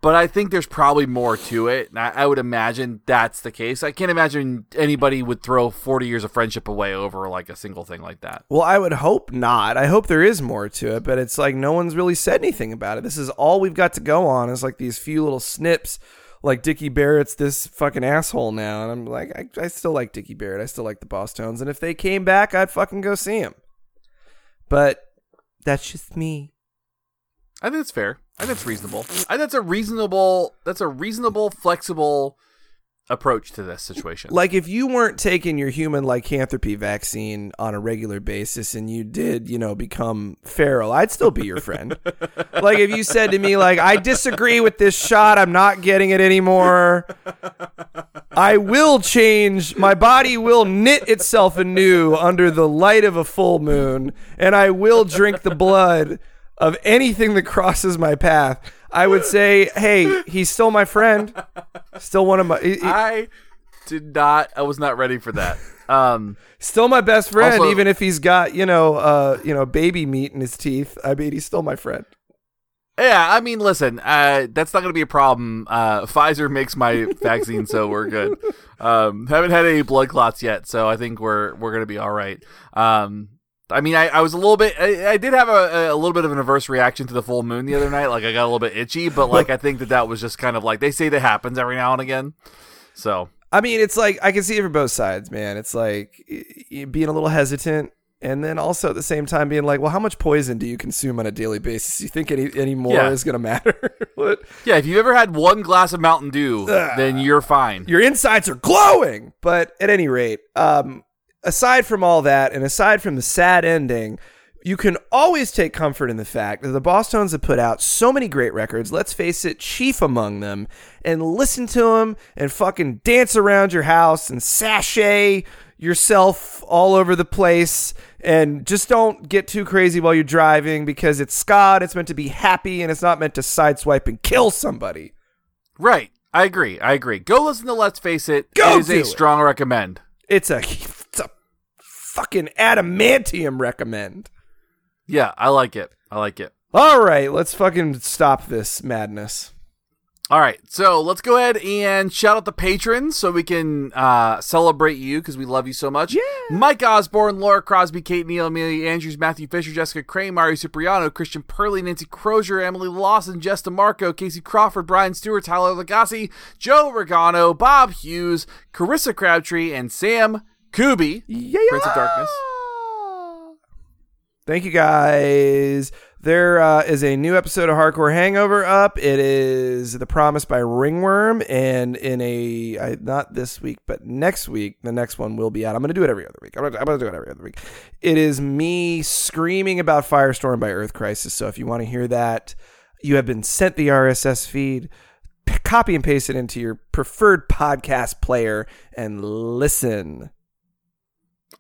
But I think there's probably more to it. And I, I would imagine that's the case. I can't imagine anybody would throw 40 years of friendship away over like a single thing like that. Well, I would hope not. I hope there is more to it, but it's like no one's really said anything about it. This is all we've got to go on is like these few little snips. Like Dickie Barrett's this fucking asshole now, and I'm like, I, I still like Dickie Barrett. I still like the Bosstones, and if they came back, I'd fucking go see him. But that's just me. I think it's fair. I think it's reasonable. I think that's a reasonable. That's a reasonable, flexible approach to this situation. Like if you weren't taking your human lycanthropy vaccine on a regular basis and you did, you know, become feral, I'd still be your friend. like if you said to me like I disagree with this shot, I'm not getting it anymore. I will change. My body will knit itself anew under the light of a full moon and I will drink the blood of anything that crosses my path, I would say, "Hey, he's still my friend. Still one of my he- he- I did not. I was not ready for that. Um, still my best friend Also- even if he's got, you know, uh, you know, baby meat in his teeth. I mean, he's still my friend." yeah, I mean, listen, uh, that's not going to be a problem. Uh, Pfizer makes my vaccine, so we're good. Um, haven't had any blood clots yet, so I think we're we're going to be all right. Um, I mean, I, I was a little bit. I, I did have a, a little bit of an adverse reaction to the full moon the other night. Like I got a little bit itchy, but like I think that that was just kind of like they say that happens every now and again. So I mean, it's like I can see it from both sides, man. It's like being a little hesitant, and then also at the same time being like, well, how much poison do you consume on a daily basis? Do you think any any more Yeah. is going to matter? what? yeah, if you've ever had one glass of Mountain Dew, then you're fine. Your insides are glowing. But at any rate, um, aside from all that, and aside from the sad ending. You can always take comfort in the fact that the Bosstones have put out so many great records. Let's face it, chief among them, and listen to them and fucking dance around your house and sashay yourself all over the place and just don't get too crazy while you're driving because it's ska it's meant to be happy and it's not meant to sideswipe and kill somebody. Right. I agree. I agree. Go listen to Let's Face It. Go it is a it. strong recommend. It's a fucking adamantium recommend. Yeah, I like it. I like it. All right, let's fucking stop this madness. All right, so let's go ahead and shout out the patrons so we can uh, celebrate you because we love you so much. Yeah. Mike Osborne, Laura Crosby, Kate Neal, Amelia Andrews, Matthew Fisher, Jessica Crane, Mario Cipriano, Christian Purley, Nancy Crozier, Emily Lawson, Jess DeMarco, Casey Crawford, Brian Stewart, Tyler Lagasse, Joe Regano, Bob Hughes, Carissa Crabtree, and Sam Kubi. Yeah. Prince of Darkness. Thank you guys. There uh, is a new episode of Hardcore Hangover up. It is The Promise by Ringworm, and in a I, not this week, but next week, the next one will be out. I'm going to do it every other week. I'm going to do it every other week. It is me screaming about Firestorm by Earth Crisis. So if you want to hear that, you have been sent the RSS feed. P- copy and paste it into your preferred podcast player and listen.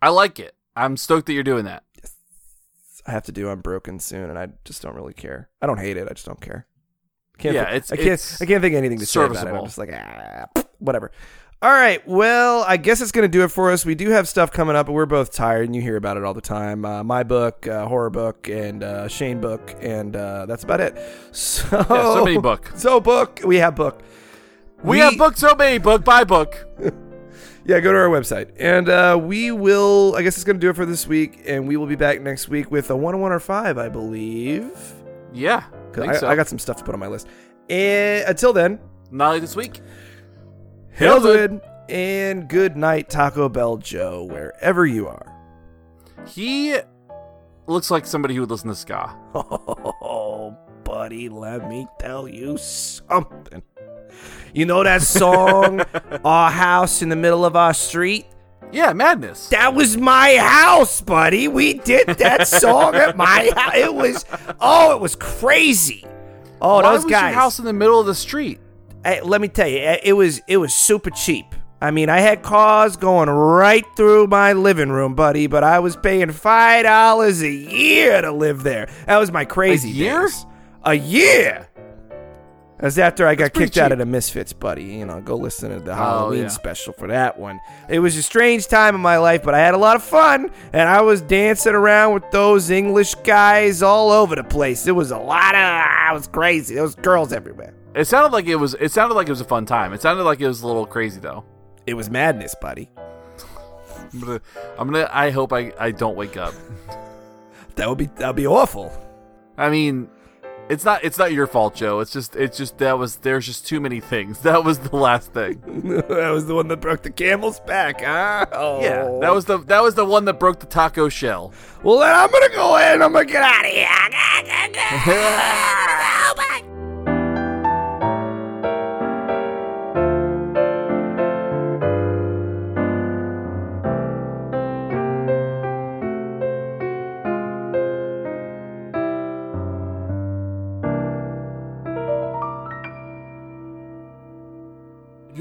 I like it. I'm stoked that you're doing that. I have to do Unbroken soon, and I just don't really care. I don't hate it. I just don't care. Can't Yeah, thi- it's- I can't. it's I can't think of anything to say about it. I'm just like ah, whatever. All right. Well, I guess it's going to do it for us. We do have stuff coming up, but we're both tired, and you hear about it all the time. Uh, my book, uh, horror book, and uh, Shane book, and uh, that's about it. So, Yeah, so many book. So book. We have book. We, have book so many book by book. Yeah, go to our website. And uh, we will, I guess it's going to do it for this week. And we will be back next week with a 101 or 5, I believe. Yeah. Because I, so. I got some stuff to put on my list. And until then, Not like this week. hail good and good night, Taco Bell Joe, wherever you are. He looks like somebody who would listen to ska. Oh, buddy, let me tell you something. You know that song, Our House in the Middle of Our Street? Yeah, madness. That was my house, buddy. We did that song at my house. It was, oh, it was crazy. Oh, Why those was guys. your house in the middle of the street? Hey, let me tell you, eh, it was it was super cheap. I mean, I had cars going right through my living room, buddy, but I was paying five dollars a year to live there. That was my crazy A year? days. A year. That's after I got kicked out of the Misfits, buddy. You know, go listen to the oh, Halloween yeah. special for that one. It was a strange time in my life, but I had a lot of fun, and I was dancing around with those English guys all over the place. It was a lot of, ah, I was crazy. There was girls everywhere. It sounded like it was. It sounded like it was a fun time. It sounded like it was a little crazy though. It was madness, buddy. I'm gonna. I'm gonna. I hope I. I don't wake up. That would be that'd be awful. I mean, it's not. It's not your fault, Joe. It's just. It's just that was. There's just too many things. That was the last thing. that was the one that broke the camel's back, huh? Oh. Yeah. That was the. That was the one that broke the taco shell. Well, then I'm gonna go in, I'm gonna get out of here. Oh, my-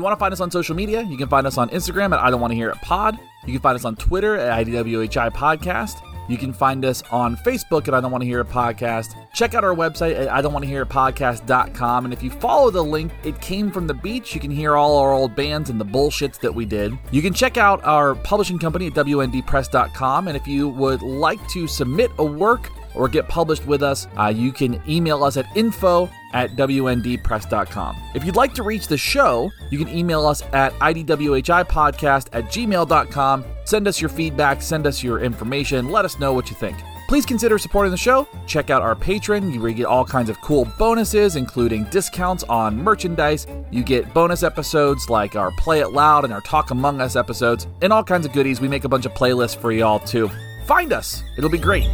you want to find us on social media, you can find us on Instagram at I Don't Want to Hear It Pod. You can find us on Twitter at IDWHI Podcast. You can find us on Facebook at I Don't Want to Hear It Podcast. Check out our website at I Don't Want to Hear It Podcast.com. And if you follow the link, it came from the beach. You can hear all our old bands and the bullshits that we did. You can check out our publishing company at WNDpress.com. And if you would like to submit a work, or get published with us, uh, you can email us at info at wndpress.com. If you'd like to reach the show, you can email us at idwhipodcast at gmail.com. Send us your feedback, send us your information, let us know what you think. Please consider supporting the show. Check out our Patreon. You get all kinds of cool bonuses, including discounts on merchandise. You get bonus episodes like our Play It Loud and our Talk Among Us episodes, and all kinds of goodies. We make a bunch of playlists for y'all too. Find us, it'll be great.